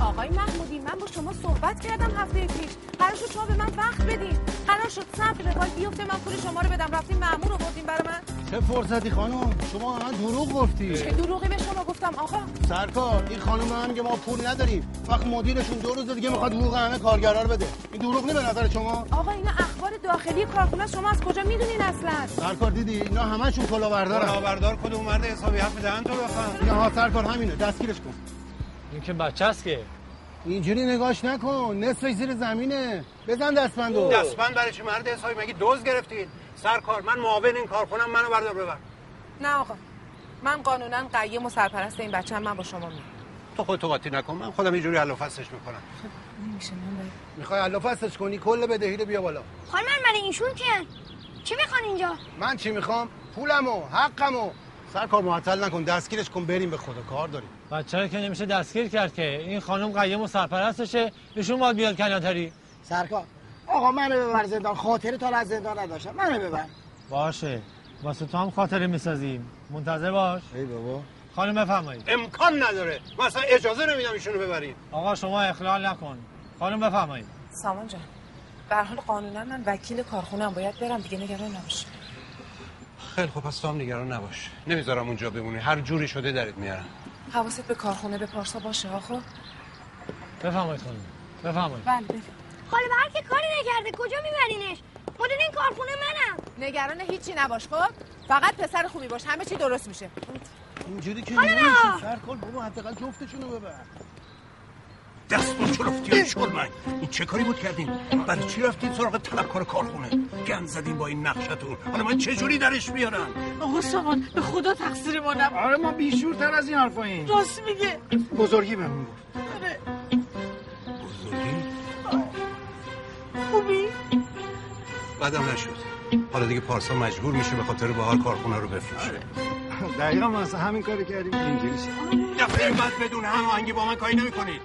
آقای محمودی من با شما صحبت کردم هفته پیش. قرار شد شما به من وقت بدین. قرار شد صبر رقای بیفته. من پول شما رو بدم. رفتیم مأمور آوردین برای من. چه فرصتی خانم؟ شما من دروغ گفتی. چه دروغی به شما گفتم آقا؟ سرکار این خانم هم میگه ما پول نداریم. وقت مدیرشون دو روز دیگه می‌خواد حقوق همه کارگرا رو بده. این دروغ نی به نظر شما؟ آقا اینا داخلی کارخونه شما از کجا می‌دونین اصلا؟ سرکار دیدی؟ اینا همشون کلاهبردارن. کلاهبردار کدوم مرد حسابی حق می‌دهن تو بفهم. اینا ها سرکار همینه دستگیرش کن. این که بچه است که. اینجوری نگاش نکن نصفش زیر زمینه. بزن دستبندو دستبند برای چی مرد حسابی؟ مگه دوز گرفتید سرکار من معاون این کارخونم منو بردار ببر. نه آقا من قانونا قیم و سرپرست این بچه من با شما میام تو خودتو قاطی نکن من خودم اینجوری حل و فصلش می‌کنم. نمیشه من باید می‌خوای فصلش کنی؟ کل بدهی رو بیا بالا. خانم مرمری اینشون کیه چی می‌خوان اینجا؟ من چی می‌خوام؟ پولمو حقمو. سرکار معطل نکن دستگیرش کن بریم به خدا کار داریم. بچه که نمیشه دستگیر کرد که. این خانم قیم و سرپرستشه ایشون باید بیاد کناتری. سرکار آقا منو ببر زندان خاطر تا از زندان نداشتم. منو ببر. باشه. واسه تو هم خاطره می‌سازیم. منتظر باش. ای بابا. خانم بفرمایید. امکان نداره. مثلا اجازه نمیدم ایشونو ببریم آقا شما اخلال نکن. خانم بفرمایید. سامان جان به هر حال قانونا من وکیل کارخونم باید برم دیگه نگران نباش. خیلی خوب پس تو هم نگران نباش. نمی‌ذارم اونجا بمونی. هر جوری شده درت میارم. حواست به کارخونه به پارسا باشه ها خب بفرمایید خانم. بفرمایید. بله خاله هر که کاری نکرده کجا میبرینش؟ مدیر این کارخونه منم. نگران هیچی نباش خب؟ فقط پسر خوبی باش. همه چی درست میشه. اینجوری که نمیشه نه. سرکار بابا حداقل جفتشونو ببر. دست با چلفتی شلمنگ این چه کاری بود کردین؟ برای چی رفتین سراغ طلبکار کارخونه؟ گند زدین با این نقشتون. حالا من چه جوری درش بیارم؟ آقا سامان به خدا تقصیر ما نبود. آره ما بیشورتر از این حرفاییم راست میگه. بزرگی بهمون گفت. آره. خوبی؟ بعدم نشد. حالا دیگه پارسا مجبور میشه به خاطر بهار کارخونه رو بفروشه. دقیقا ما اصلا همین کاری کردیم. اینجوری شد. دفعه بعد بدون هماهنگی با من کاری نمی‌کنید.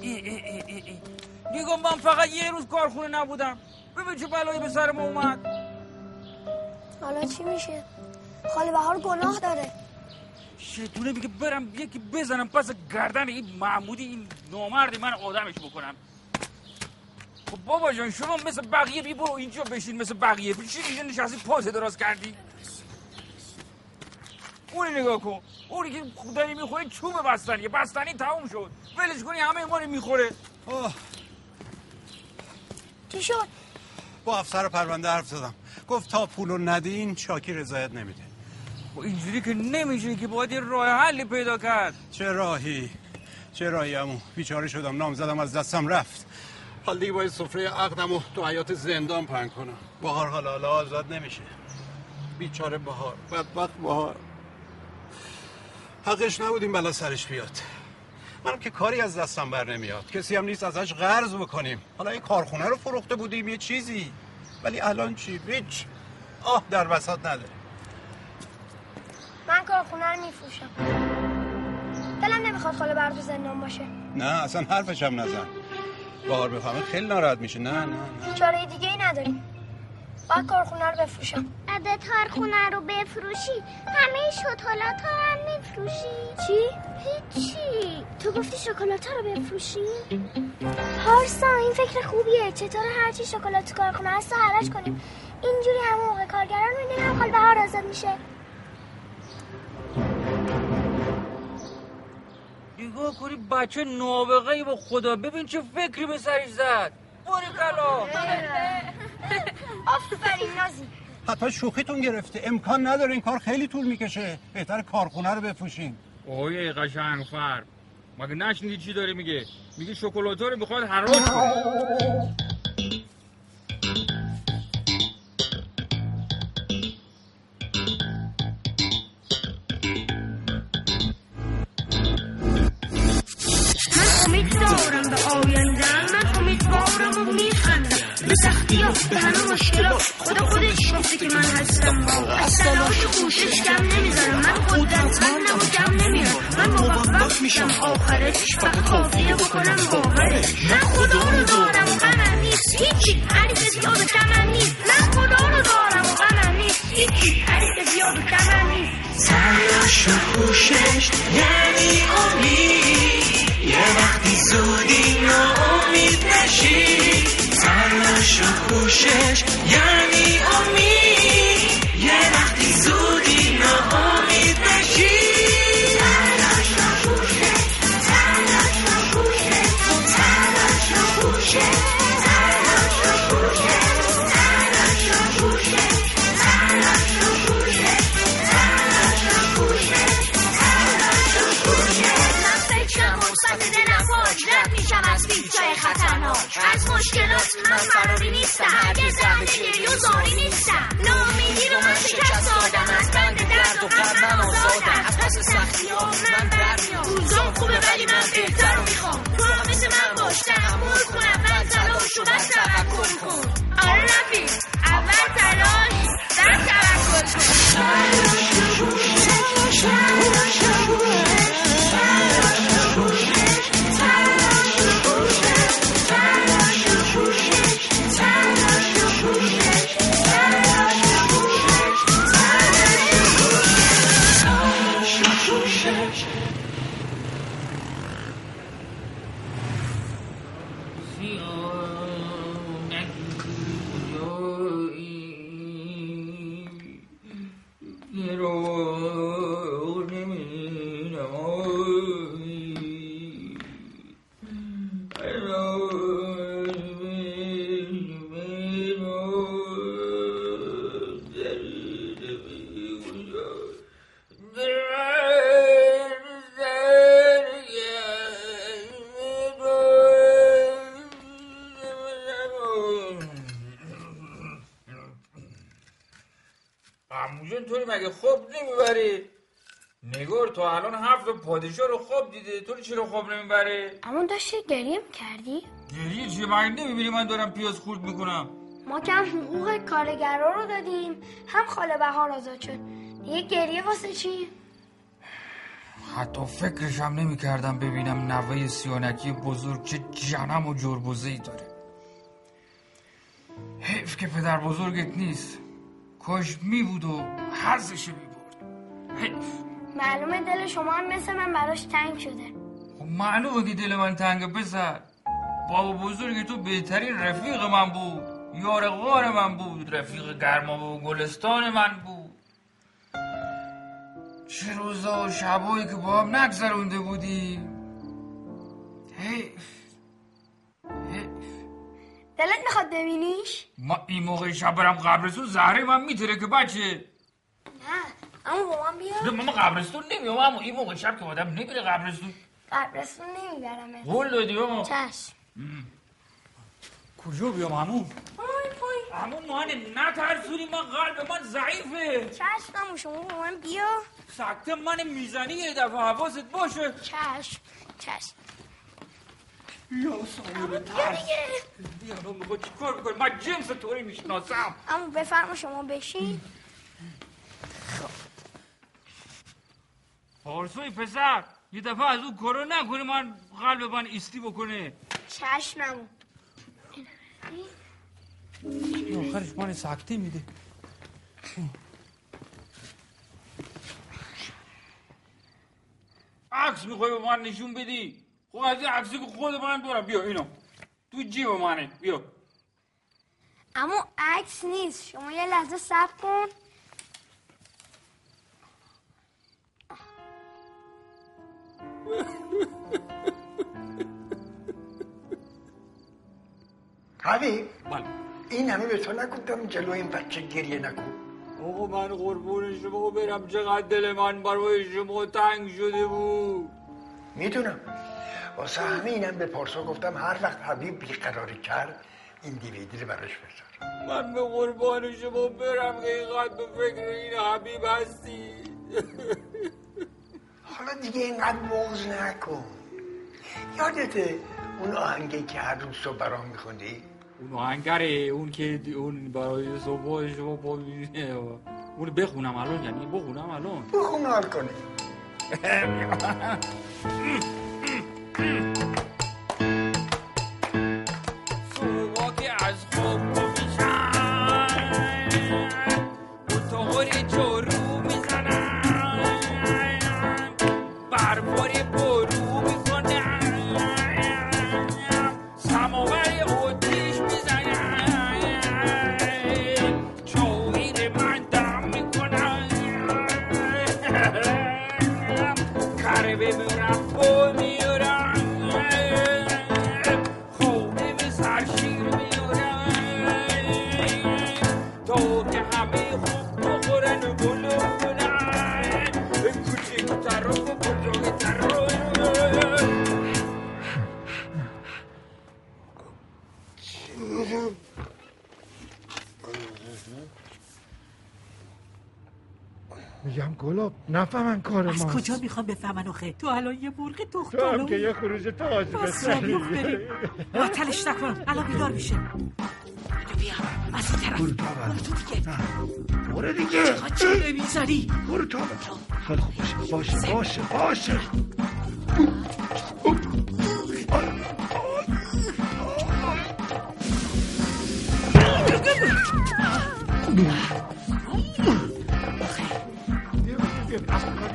ای ای ای ای ای. نگاه من فقط یه روز کارخونه نبودم. ببین چه بلایی به سر ما اومد. حالا چی میشه؟ خاله بهار گناه داره. شیطونه میگه برم یکی بزنم پس گردن این محمودی این نامردی من آدمش بکنم. خب بابا جان شما مثل بقیه بی برو اینجا بشین مثل بقیه. چی اینجا نشستی؟ پاس دراز کردی. اونی نگاه کن. اونی که داری می‌خوری چوب بستنیه. بستنی تموم شد. ولش کنی همه ما رو می‌خوره. چی شد؟ با افسر پرونده حرف زدم. گفت تا پولو ندین شاکی رضایت نمیده. اینجوری که نمیشه که باید یه راه حلی پیدا کرد. چه راهی؟ چه راهی امو بیچاره شدم نام زدم از دستم رفت. حال دیگه باید سفره عقدم تو حیات زندان پهن کنم. بهار حالا حالا آزاد نمیشه. بیچاره بهار بدبخت بهار. حقش نبود این بلا سرش بیاد. منم که کاری از دستم بر نمیاد. کسی هم نیست ازش قرض بکنیم. حالا یه کارخونه رو فروخته بودیم یه چیزی. ولی الان چی؟ هیچ. آه در وسط نداره من کارخونه رو میفروشم. دلم نمی‌خواد خاله بهار تو زندان باشه. نه اصلا حرفش هم نزن. بهار بفهمه خیلی ناراحت میشه. نه نه نه. چاره دیگه ای نداریم. باید کارخونه رو بفروشم. اگه کارخونه رو بفروشی همه شکلات ها هم میفروشی؟ چی؟ هیچی. تو گفتی شکلات ها رو بفروشی؟ پارسا این فکر خوبیه. چطور هرچی شکلات تو کارخونه هست حراج کنیم. اینجوری همه موقع کارگران میدین هم خاله بهار آزاد میشه. نگاه کنی بچه نابغه ای با خدا. ببین چه فکری به سرش زد. باریکلا آفرین نازی. حتما شوخیتون گرفته. امکان نداره این کار خیلی طول می‌کشه. بهتر کارخونه رو بفروشین. اوه قشنگ فر مگه نشنیدی چی داره میگه؟ میگه شکلات رو می‌خواد حراج ها به همه مشکلات خدا خودش گفته که من هستم. از تلاش و کوشش کم نمی‌ذارم. من قدرتمندم و کم نمیارم من موفق میشم. آخرش فقط کافیه بکنم. باورش من خدا رو دارم. غمم نیست. هیچی. حریف زیاد و کمم نیست. من خدا رو دارم. غمم نیست. هیچی. حریف زیاد و کمم نیست. تلاش و کوشش یعنی امید. یه وقتی زودی ناامید نشی تلاش و کوشش یعنی امید. یه وقتی زودی ناامید تو الان هفت پادشاه رو خوب دیده تو چرا خوب نمی‌بری اما داشتی گریه می‌کردی؟ گریه چیه مگه نمی‌بینی من دارم پیاز خورد می‌کنم. ما که هم حقوق کارگرا رو دادیم. هم خاله بهار آزاد شد. دیگه گریه واسه چی؟ حتی فکرش هم نمی‌کردم ببینم نوه سیانکی بزرگ چه جنم و جربوزه ای داره. حیف که پدر بزرگت نیست. کاش می بود و حرزش می برد حیف. معلومه دل شما هم مثل من براش تنگ شده. خب معلومه که دل من تنگه پسر. بابا بزرگ تو بهترین رفیق من بود. یار غار من بود. رفیق گرما و گلستان من بود. چه روزا و شبایی که با هم نگذرونده بودی حیف. دلت می‌خواد ببینیش؟ ما این موقع شب برم قبرستون زهره من میتره که بچه. نه. اما با من بیا ماما قبرستون نمیام اما این موقع شب که آدم نمیره قبرستون قبرستون نمی‌برم قول دادی ماما چشم کجا بیام همون همون مانه نترسونی من قلب من ضعیفه چشم اما شما با من بیا سکته من می‌زنی یه دفعه حواست باشه چشم چشم یا سایه ترس بیا بابا چی کار می‌کنی من جنس طوری می‌شناسم اما بفرما شما بشین پارسوی پسر یه دفعه از اون کارو نکنی من قلب من ایستی بکنه. چشم امو این آخرش من سکته میده. عکس می‌خوای به من نشون بدی؟ خب از این عکسی که خود من دارم. بیا اینو. تو جیب منه. بیا. اما عکس نیست. شما یه لحظه صبر کن. حبیب بله. این همه به تو نگفتم جلو این بچه گریه نکن. آقا من قربون شما برم چقدر دل من برای شما تنگ شده بود. می‌دونم. واسه همه اینم به پارسا گفتم هر وقت حبیب بیقراری کرد این دیویدی رو براش بذار. من به قربان شما برم که اینقدر به فکر این حبیب هستی. حالا دیگه اینقدر بغض نکن. یادته اون آهنگی که هر روز صبح برام میخوندی؟ اون آهنگره اون که اون برای صبح شما با اون بخونم الان یعنی بخونم الان. بخون حال کنی نفهمن کار از ماست. کجا می‌خوام بفهمن آخه؟ تو الان یه مرغ تخم تو هم که یه خروج تاج بس را بیخ بریم معطلش نکن. الان بیدار میشه. بیا. از این طرف. برو تو دیگه. برو دیگه. چقدر چه نمی‌ذاری برو تو خیلی خوب باشه. باشه باشه باشه.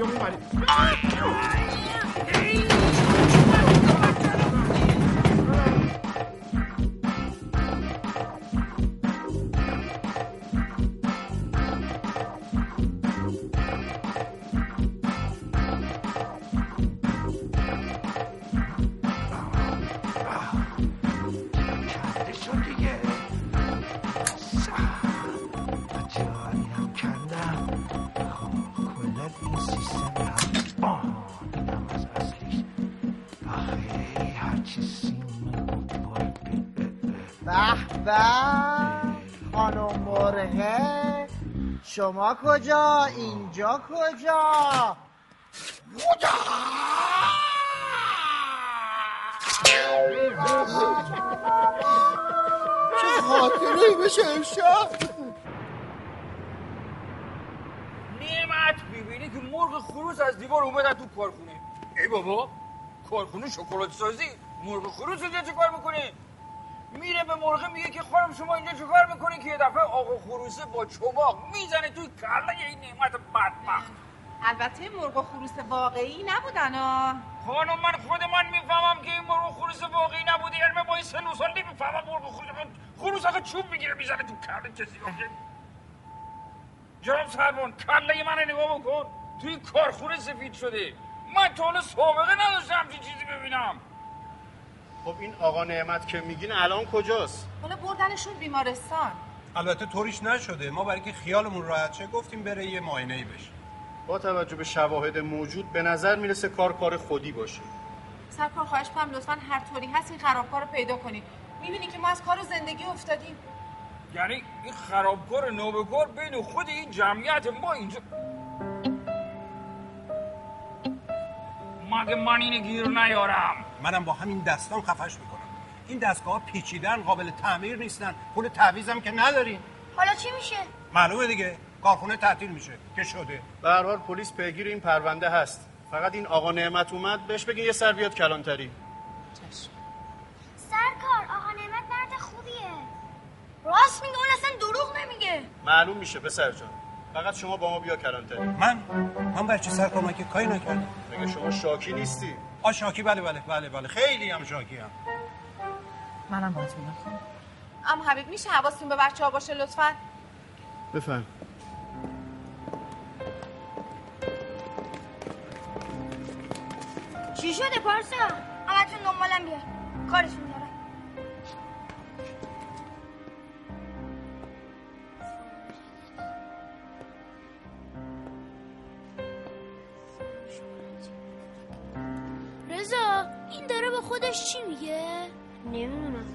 que eu falei. شما کجا؟ اینجا کجا؟ چه خاطره ای بشه امشب؟ نعمت ببینی که مرغ خروس از دیوار اومدن تو کارخونه. ای بابا کارخونه شکلات سازی. مرغ خروس اینجا چه کار می‌کنه میره به مرغ میگه که خانم شما اینجا چه کار می‌کنه که یه دفعه آقا خروسه با چوباق می‌زنه توی کله این نعمت بدبخت؟ البته مرغ و خروس واقعی نبودن ها. خانم من خود من می‌فهمم که این مرغ خروس واقعی نبوده. علم با این سن و سال نمی‌فهمم مرغ خروس. خروس آخه چوب می‌گیره می‌زنه تو کله کسی. جناب سربان کله من نگاه بکن. توی کارخونه سفید شده. من تا حالا سابقه نداشتم همچین چیزی ببینم. خب این آقا نعمت که میگین الان کجاست؟ حالا بردنشون بیمارستان. البته طوریش نشده. ما برای که خیالمون راحت شه گفتیم بره یه معاینه ای بشه. با توجه به شواهد موجود به نظر می‌رسه کار کار خودی باشه. سرکار خواهش کنم لطفا هر طوری هست این خرابکار رو پیدا کنید. می‌بینی که ما از کار و زندگی افتادیم. یعنی این خرابکار نوبکار بین خود این جمعیت ما اینجا مگه من اینو گیر نیارم. منم با همین دستان خفش می‌کنم. این دستگاه ها پیچیدن قابل تعمیر نیستن. پول تعویضم که نداریم. حالا چی میشه؟ معلومه دیگه. کارخونه تعطیل میشه. که شده. به هر حال پلیس پیگیر این پرونده هست. فقط این آقا نعمت اومد. بهش بگین یه سر بیاد کلانتری. سرکار آقا نعمت مرد خوبیه. راست میگه. اون اصلا دروغ نمیگه. معلوم میشه پسر جان. فقط شما با ما بیا کلانتری. من؟ من بچه سر کنم که کاری نکردم. مگه شما شاکی نیستی؟ آ شاکی بله بله بله بله. خیلی هم شاکی هم. منم باز میرم ام حبیب میشه حواستون به بچه ها باشه لطفا؟ بفهم چی شده پارسا؟ همتون دنبالم بیا کارشون دارم. رضا این داره به خودش چی میگه؟ نمی‌دونم.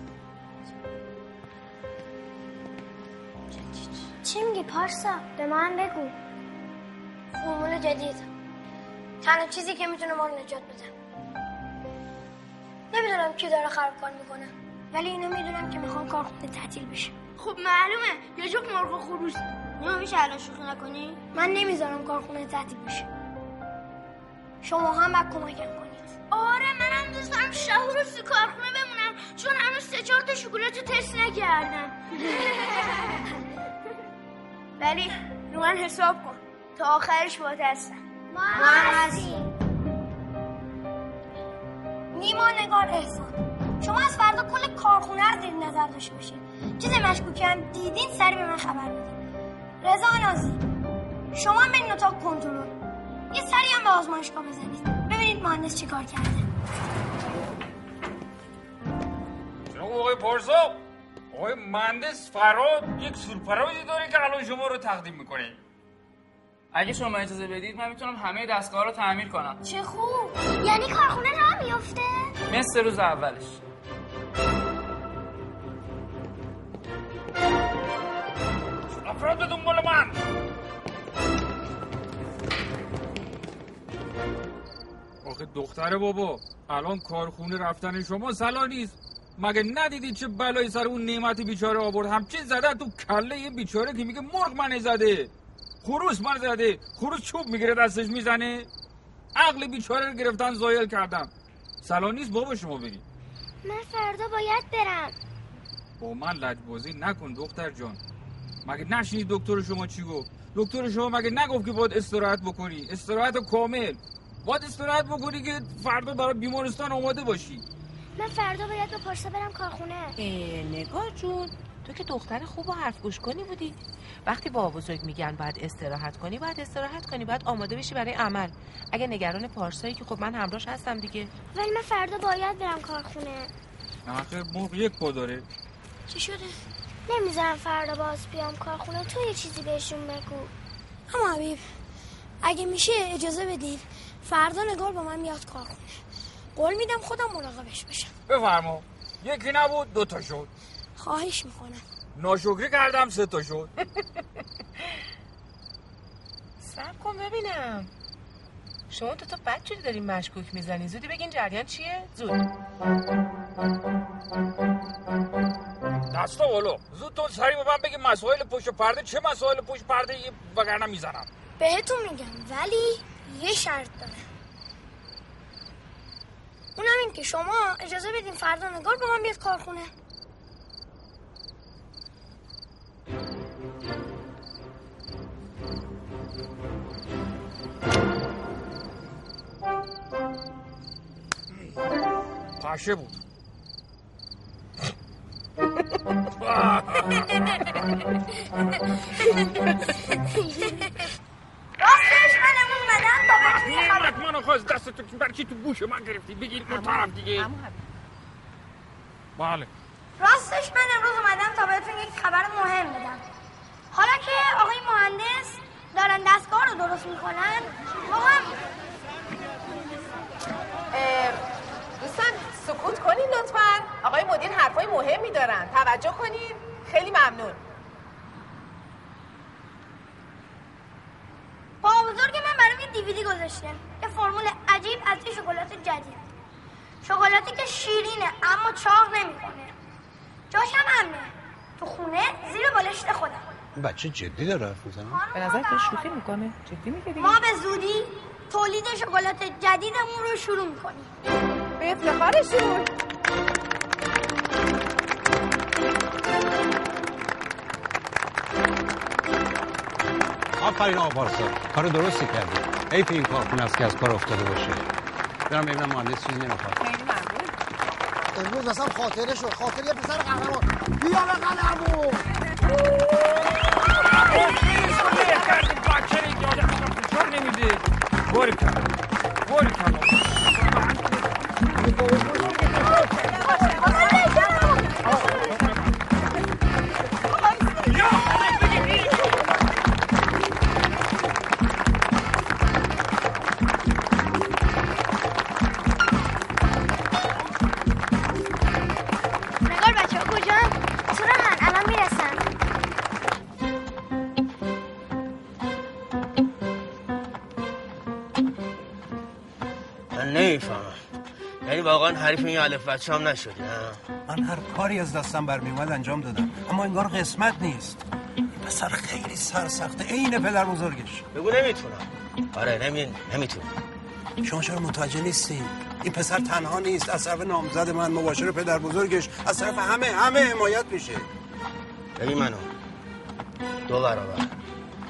چی میگی پارسا؟ به من بگو. فرمول جدید. تنها چیزی که می‌تونه ما رو نجات بده. نمی‌دونم کی داره خرابکار می‌کنه ولی اینو می‌دونم که می‌خوام کارخونه تعطیل بشه. خب معلومه. یه جوک مرغ خروس. نیما میشه الان شوخی نکنی؟ من نمی‌ذارم کارخونه تعطیل بشه. شما هم کمکم کنید آره منم دوست دارم شهر رو تو کارخونه بمونم چون هنوز سه چهار تا شکلات رو تست نکردم. ولی رو من حساب کن تا آخرش با هستم ما هستیم نیما نگار احسان شما از فردا کل کارخونه رو زیر نظر داشته باشید چیز مشکوکی هم دیدین سری به من خبر بدید رضا نازی شما برین اتاق کنترل. یه سری هم به آزمایشگاه بزنید ببینید مهندس چی کار کرده؟ جناب آقای پارسا آقای مهندس فراد یک سورپرایزی داره که الان شما رو تقدیم می‌کنه. اگه شما اجازه بدید من می‌تونم همه دستگاه رو تعمیر کنم. چه خوب! یعنی کارخونه راه میفته مثل روز اولش. افراد دنبال من! آخه دختر بابا الان کارخونه رفتن شما سلا نیست. مگه ندیدی چه بلایی سر اون نعمت بیچاره آورد؟ همچین زده تو کله یه بیچاره که میگه مرغ من زده. خروس من زده. خروس چوب می‌گیره دستش می‌زنه. عقل بیچاره رو گرفتن زایل کردم سلا نیست بابا شما بری من فردا باید برم. با من لجبازی نکن دختر جان. مگه نشنید دکتر شما چی گفت؟ دکتر شما مگه نگفت که باید استراحت بکنی؟ استراحت کامل. باید استراحت بکنی که فردا برای بیمارستان آماده باشی. من فردا باید به پارسا برم کارخونه. اه، نگاه جون تو که دختر خوب و حرف گوش کنی بودی. وقتی با بزرگ میگن باید استراحت کنی باید استراحت کنی باید آماده بشی برای عمل. اگه نگران پارسایی که خب من همراهش هستم دیگه. ولی من فردا باید برم کارخونه. آخه مرغ یک پا داره. چی شده؟ نمی‌ذارم فردا باز بیام کارخونه. تو یه چیزی بهشون بگو. اما حبیب اگه میشه اجازه بدید فردا نگار با من میاد کارخونه قول میدم خودم مراقبش بشم. بفرما. یکی نبود دو تا شد. خواهش می‌کنم. ناشکری کردم سه تا شد. سب کن ببینم. شما تو تا بد شدی دارین مشکوک می‌زنی. زودی بگین جریان چیه؟ زود. دستا بالا زود تو سری به من بگی مسائل پشت پرده. چه مسائل پشت پرده یه وگرنه می‌زنم؟ بهتون میگم. ولی یه شرط داره. اونم این که شما اجازه بدین فردا نگار با من بیاد کارخونه. پشه بود. راستش اومدم منو خواست دست تو برای چی تو گوش من گرفتی؟ بگیر اون طرف دیگه. بله. راستش من امروز اومدم تا بهتون یک خبر مهم بدم. حالا که آقای مهندس دارن دستگاه رو درست می‌کنن ما هم دوستان سکوت کنین لطفا. آقای مدیر حرفای مهمی دارن. توجه کنین. خیلی ممنون با بزرگ من برام یه گذاشته یه فرمول عجیب از یه شکلات جدید. شکلاتی که شیرینه اما چاق نمی‌کنه. جاش هم امنه تو خونه زیر بالشت خودم. این بچه جدی داره حرف می‌زنه؟ به نظر تو شوخی می‌کنه؟ جدی میگه دیگه؟ ما به زودی تولید شکلات جدیدمون رو شروع می‌کنیم. به افتخارشون آفرین آقا پارسا کار درستی کردی. ای این کارخونه است که از کار افتاده باشه. برم ببینم مهندس چیزی نمی‌خواد. امروز اصلا خاطره شد. خاطر یه پسر قهرمان. بیا به فشار نمیده حریف این الف بچه هم نشدی ها؟ من هر کاری از دستم برمیومد انجام دادم. اما انگار قسمت نیست. این پسر خیلی سرسخته عین پدر بزرگش. بگو نمی‌تونم. آره نمی... نمی‌تونم. شما چرا متوجه نیستی؟ این پسر تنها نیست از طرف نامزد من مباشر پدر بزرگش از طرف همه همه حمایت میشه. ببین منو. دو برابر.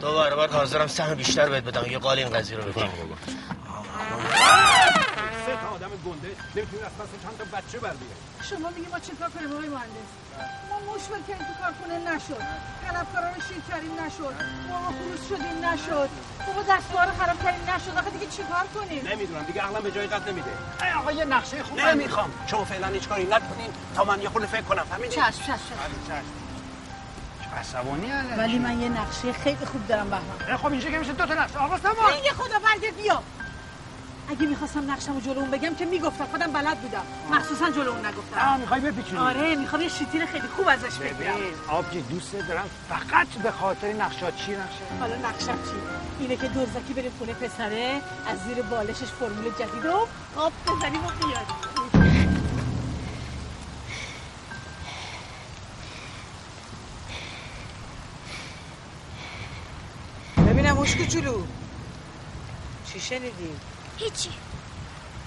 دو برابر حاضرم سهم بیشتر بهت بدم. یه قال این قضیه رو بکنم سه تا آدم گنده. نمی‌تونی از پس چند تا بچه بر بیاری. شما میگی ما چیکار کنیم آقای مهندس؟ ما مشکل کردیم تو کارخونه نشد. طلبکارا رو شیر کردیم نشد. ما خروج شدیم نشد. بابا دستگاه رو خراب کردیم نشد. آخه دیگه چیکار کنیم؟ نمی‌دونم. دیگه عقلم به جای قد نمیده. ای آقا یه نقشه خوب نمی‌خوام شما فعلا هیچ کاری نکنین. تا من یه خورده فکر کنم. همین چشم چشم چشم. عصبانی هست ولی من یه نقشه خیلی خوب دارم بهمن خب اینجا که میشه دو تا نقشه. آقا سامان. خدا بیا. اگه می‌خواستم نقشمو جلو اون بگم که می‌گفتم خودم بلد بودم. مخصوصا جلو اون نگفتم. آه می‌خوای بپیچونی؟ آره می‌خوام یه شیتین خیلی خوب ازش بگیرم. آبجی دوست دارم فقط به خاطر نقشات چی نقشه؟ حالا نقشم چی؟ اینه که دزدکی بریم خونه پسره از زیر بالشش فرمول جدید و آب بزنیم و بیاریم. ببینم موش کوچولو چی شنیدی؟ هیچی.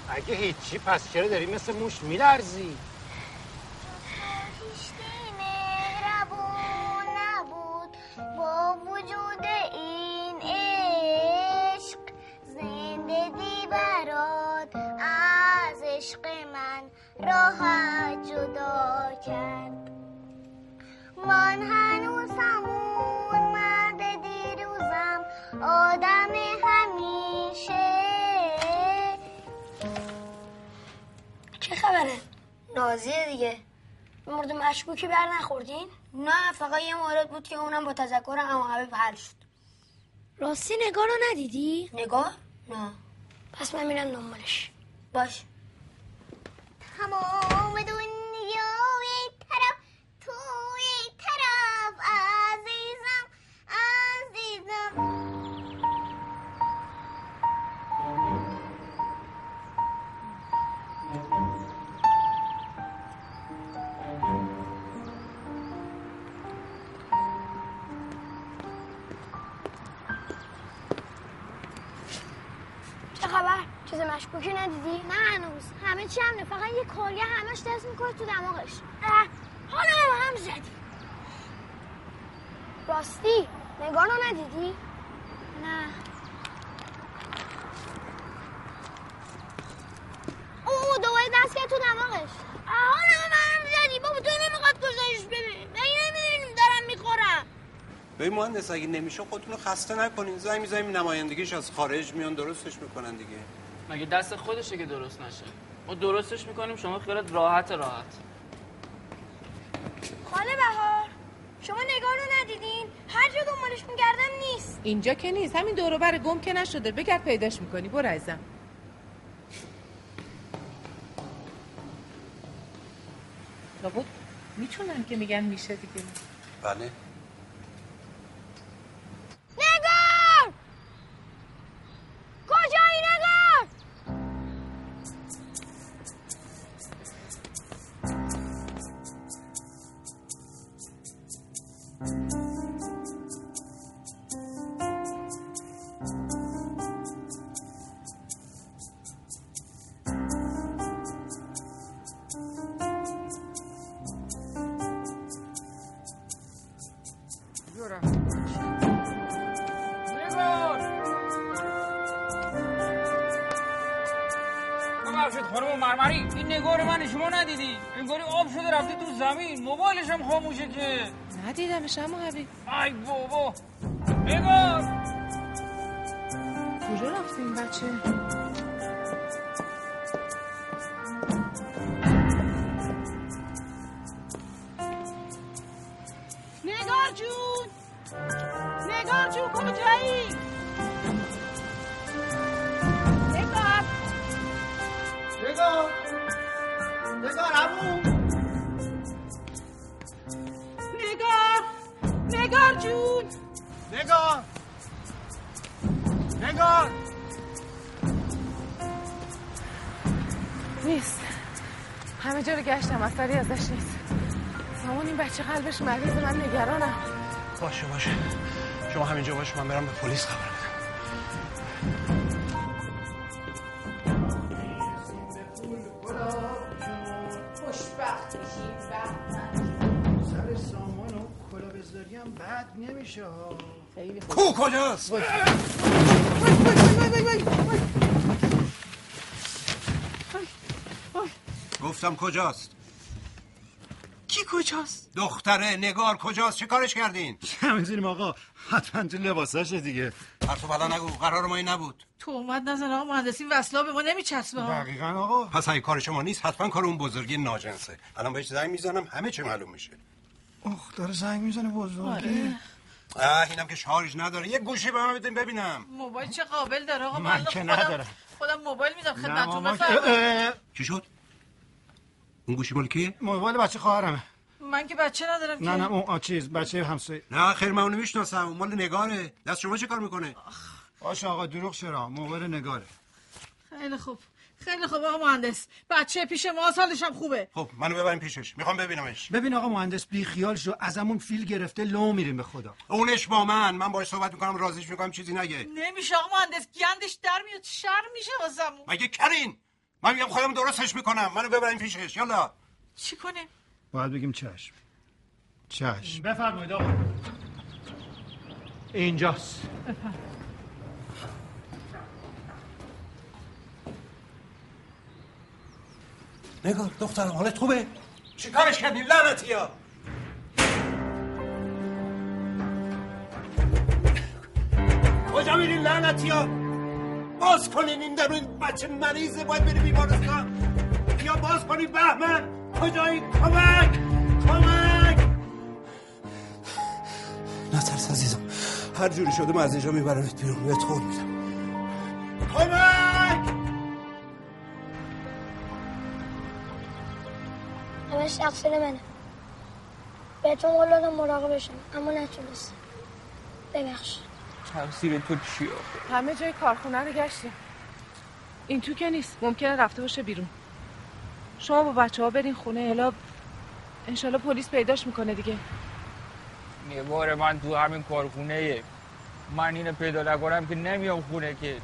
اگه هیچی پس چرا داری مثل موش میلرزی؟ راحت جدا کرد. من هنوز همون مرد دیروزم آدم خبره؟ نازیه دیگه مورد مشکوکی بر نخوردین؟ نه فقط یه مورد بود که اونم با تذکر اما حبیب حل شد راستی نگاه رو ندیدی؟ نگاه؟ نه پس من میرم دنبالش باش تمام دنیای مشکوکی ندیدی؟ نه هنوز. همه چی همونه فقط یه کارگه همش دست می‌کنه تو دماغش. حالا هم زدی. راستی نگاه رو ندیدی؟ نه. او دوباره دست کرد تو دماغش. حالا هم زدی. بابا تو نمی‌خواد گزارش ببین. من نمی‌دونیم دارم می‌خورم. به مهندس اگه نمیشه خودتون رو خسته نکنین. زنگ می‌زنیم نمایندگیش از خارج میان درستش می‌کنن دیگه. مگه دست خودشه که درست نشه؟ ما درستش می‌کنیم شما خیالت راحت راحت. خاله بهار شما نگاه رو ندیدین؟ هر جا دنبالش میگردم نیست. اینجا که نیست همین دور و بر گم که نشده. بگرد پیداش می‌کنی برو عزیزم. لابد می‌تونن که میگن میشه دیگه. بله. ندیدمش اما اثری ازش نیست. سامان این بچه قلبش مریض من نگرانم. باشه باشه. شما همینجا باش من برم به پلیس خبر بدم. خوشبخت سر سامان و کلا بزداری هم بد نمیشه ها خیلی کو کجاست؟ گفتم کجاست؟ کجاست؟ دختره نگار کجاست؟ چه کارش کردین؟ نمی‌دونیم آقا. حتما تو لباساشه دیگه. حرف بلا نگو. قرار ما این نبود. تهمت نزن آقا مهندسی وصلا به ما نمیچسبه. دقیقا آقا. پس اگه کار شما نیست حتما کار اون بزرگی ناجنسه. الان بهش زنگ می‌زنم همه چی معلوم میشه. اخ داره زنگ می‌زنه بزرگی. آره. اه اینم که شارژ نداره. یه گوشی به من بدین ببینم. موبایل چه قابل داره آقا؟ من که ندارم. خودم موبایل میدم. خدمتتون بفرمایید. چی شد؟ اون گوشی مال کیه؟ موبایل بچه خواهرمه. من که بچه ندارم که. نه نه اون چیز بچه همسایه. نه خیر من اونو می‌شناسم. اون مال نگاره. دست شما چه کار می‌کنه؟ باشه آقا دروغ چرا؟ موبایل نگاره. خیلی خوب. خیلی خوب آقا مهندس. بچه پیش ما حالش هم خوبه. خب منو ببرین پیشش. می‌خوام ببینمش. ببین آقا مهندس بی خیال شو. ازمون فیل گرفته لو میریم به خدا. اونش با من. من باش صحبت می‌کنم رازیش می‌کنم چیزی نگه. نمیشه آقا مهندس. گندش در میاد شر میشه واسمون. مگه کرین؟ من میگم خودم درستش می‌کنم. منو ببرین پیشش. یالا. چی کنیم؟ باید بگیم چشم. چشم. بفرمایید آقا. اینجاست. نگار دخترم حالت خوبه؟ چیکارش کردی لعنتی ها. کجا میرین لعنتی ها؟ باز کنین این در این بچه مریضه باید بری بیمارستان. باز کنین بهمن. کجایی؟ کمک! کمک! نترس عزیزم. هر جوری شده من از اینجا میبرمت بیرون. بهت قول میدم کمک! همش تقصیر منه. بهتون قول دادم مراقبشم اما نتونستم ببخش تقصیر تو چیه همه جای کارخونه رو گشتیم. این تو که نیست. ممکنه رفته باشه بیرون. شما با بچه ها برین خونه الا انشالله پلیس پیداش می‌کنه دیگه. بار من تو همین کارخونه من اینو پیدا نکنم که نمیام خونه که.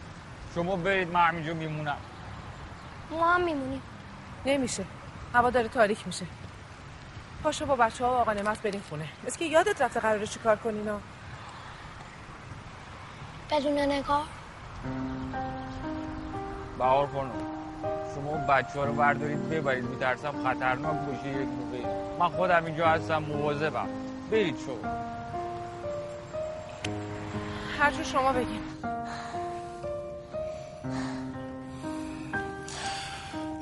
شما برید من همینجا میمونم. ما هم میمونیم. نمیشه. هوا داره تاریک میشه. پاشو با بچه ها و آقا نمت برین خونه. اسکی یادت رفته قراره چی کار کنینا بدون نگاه. بهار خانم. شما بچه ها رو بردارید ببرید. میترسم خطرناک باشه یک موقع من خودم اینجا هستم مواظبم. برید شما. هر جور شما بگین.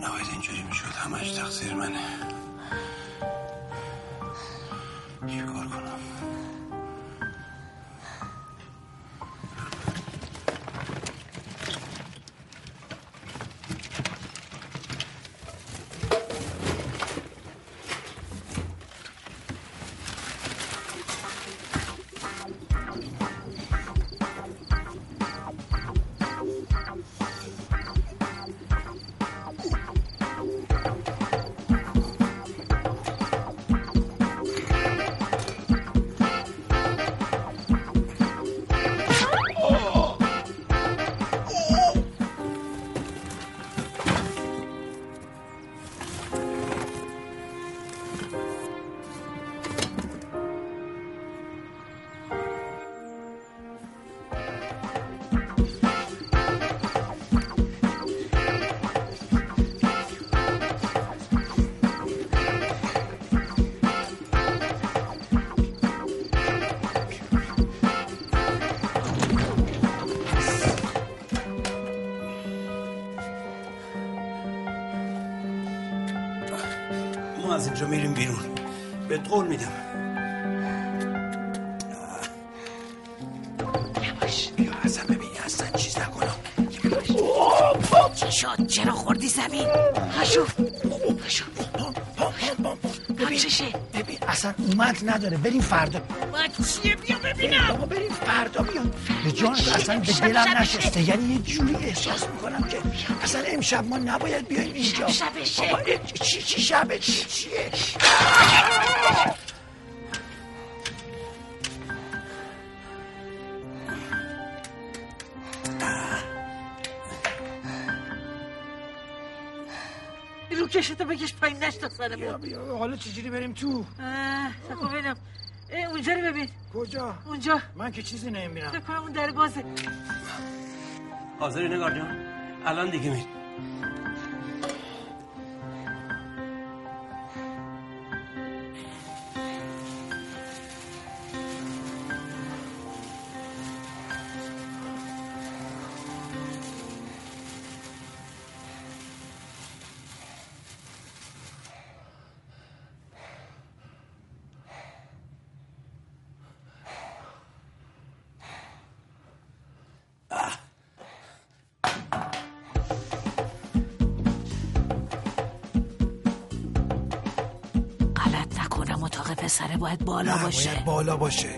نباید اینجوری می‌شد همش تقصیر منه. چی کار کنم؟ قول میدم. یواش بیا اصلا ببینی اصلا چیز نکنم چی شد چرا خوردی زمین؟ هشو هشو ببین ببین اصلا اومد نداره. بریم فردا. چیه؟ بیا ببینم. بابا بریم فردا. بیان به جان اصلا به دلم نشسته. یعنی یه جوری احساس می‌کنم که اصلا امشب ما نباید بیایم اینجا. بابا چی چی شبه؟ چی چیه؟ حالا چجوری بریم تو؟ ببینم اه، اونجا رو ببین. کجا؟ اونجا. من که چیزی نمی‌بینم. فکر کنم اون در بازه. حاضری نگار جان؟ الان دیگه می پسره باید بالا باشه. باید بالا باشه.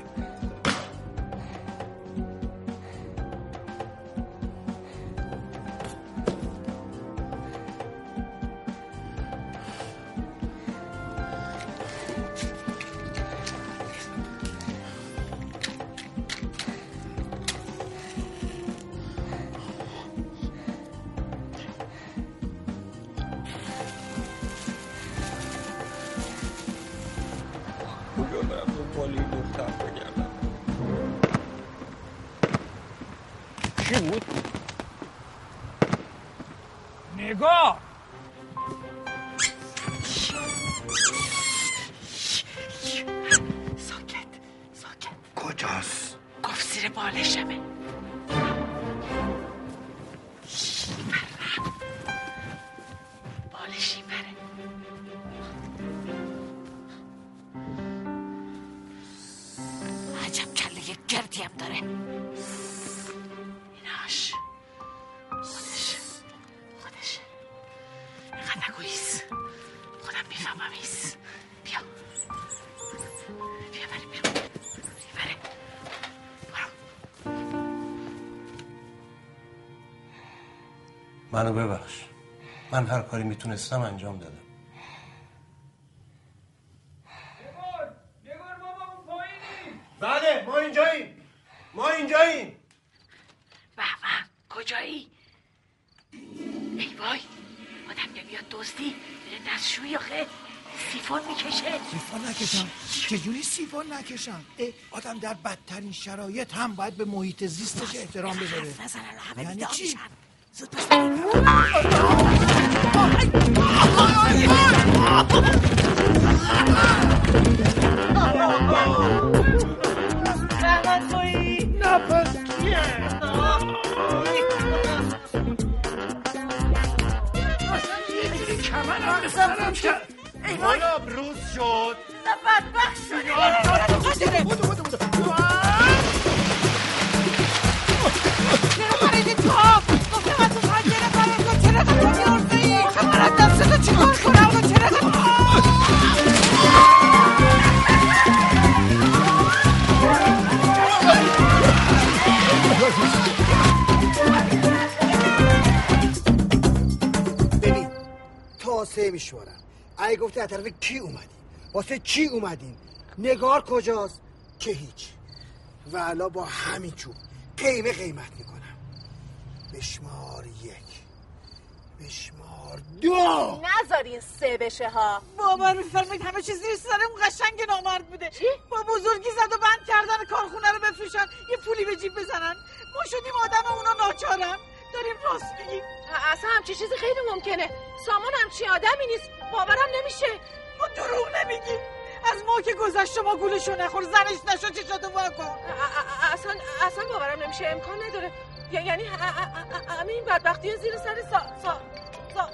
منو ببخش. من هر کاری می‌تونستم انجام دادم. بله ما اینجاییم. ما اینجاییم. به کجایی؟ ای وای آدم نمیاد دزدی. میره دستشویی آخه. سیفون می‌کشه. سیفون نکشم. چجوری سیفون نکشم؟ آدم در بدترین شرایط هم باید به محیط زیستش احترام بذاره. یعنی چی؟ زود میشمارم اگه گفتی از طرف کی اومدی؟ واسه چی اومدین؟ نگار کجاست؟ که هیچ. و الان با همین چوب قیمه قیمت می‌کنم. بشمار یک. بشمار دو. نذارین سه بشه ها. بابا میفرمایید همه چیز زیر سرم قشنگ نامرد بوده. چی؟ با بزرگی زد و بند کردن کارخونه رو بفروشن. یه پولی به جیب بزنن. ما شدیم آدم اونا ناچارن. داریم راست میگیم. اصلا همچی چیزی خیلی ممکنه. سامان همچی آدمی نیست. باورم نمیشه. ما دروغ نمیگیم. از ما که گذشت شما گولشو نخور زنش نشو چشاتو وا کن. اصلا اصلا باورم نمیشه. امکان نداره. یعنی ه- ه- ه- همه این بدبختی زیر سر سا سا سا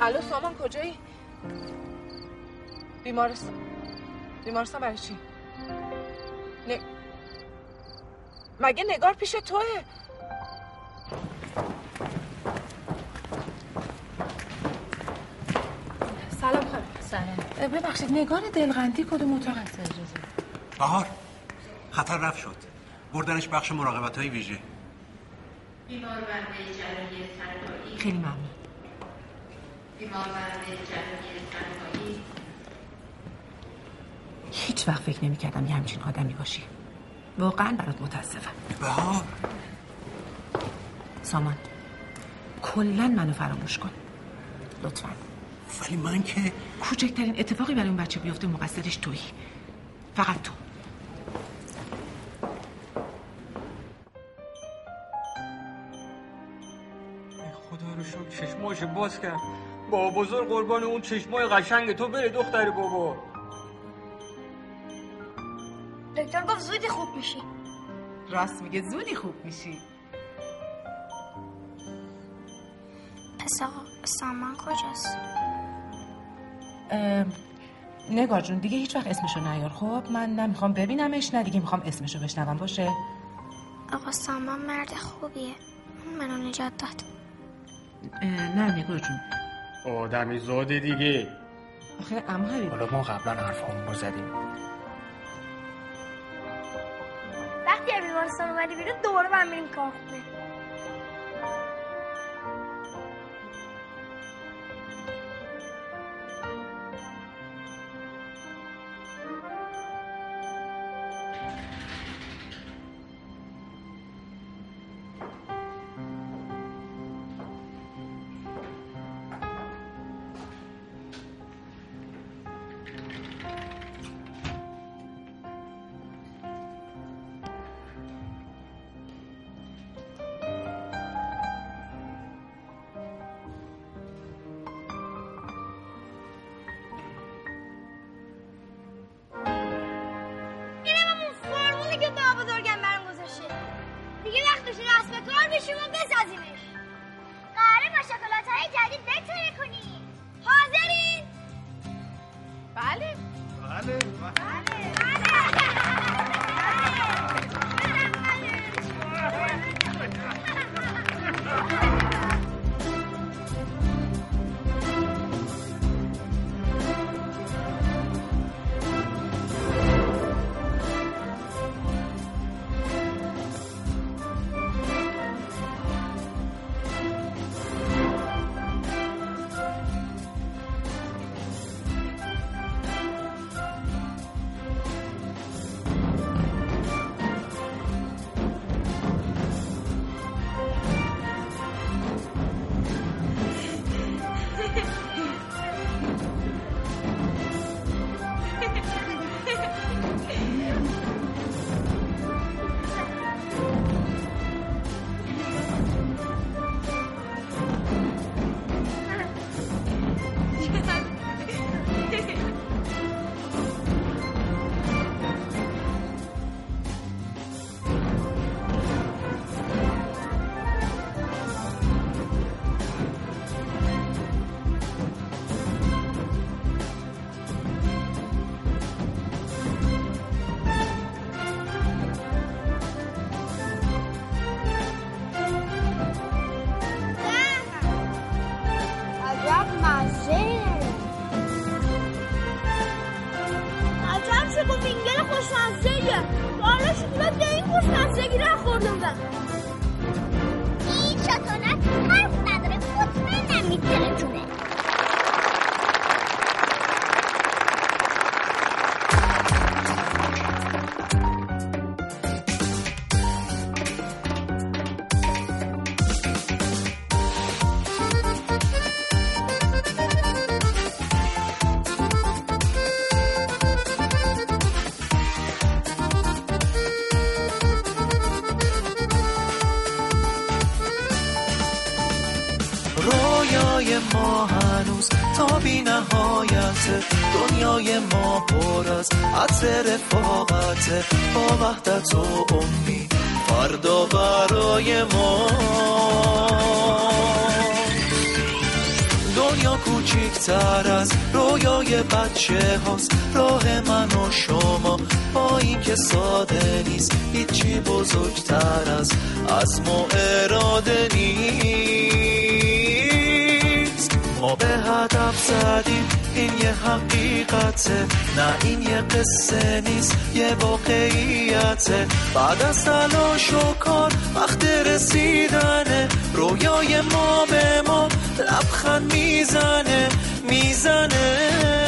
الو سامان کجایی؟ بیمارستان. بیمارستان برای چی؟ نه مگه نگار پیش توه؟ سلام خانم. سلام. ببخشید نگار دلغندی کدوم اتاق هست بهار خطر رفت شد. بردنش بخش مراقبت های ویژه بیمار خیلی ممنون. بیمار برده جراحی سرپایی هیچ وقت فکر نمی کردم یه همچین آدمی باشی. واقعا برات متاسفم. بهار سامان کلا منو فراموش کن. لطفا. ولی من که کوچکترین اتفاقی برای اون بچه بیفته مقصرش تویی. فقط تو. خدا رو شکر چشماش باز کرد با بزرگ قربان اون چشمای قشنگ تو بره دختر بابا. دکتر گفت زودی خوب میشی. راست میگه زودی خوب میشی. پس آقا سامان کجاست؟ ام، نگار جون دیگه هیچ وقت اسمشو نیار. خب من نمی‌خوام ببینمش نه دیگه می‌خوام اسمشو بشنوم باشه؟ آقا سامان مرد خوبیه. منو نجات داد. نه نگار جون. آدمی زاده دیگه. آخه اما حبیب حالا ما قبلا حرفامون رو زدیم. وقتی از بیمارستان اومدی بیرون بچه هاست راه من و شما با این که ساده نیست هیچی بزرگتر از از ما اراده نیست. ما به هدف زدیم این یه حقیقته نه این یه قصه نیست یه واقعیته. بعد از تلاش و کار وقت رسیدنه رویای ما به ما لبخند می‌زنه می‌زنه.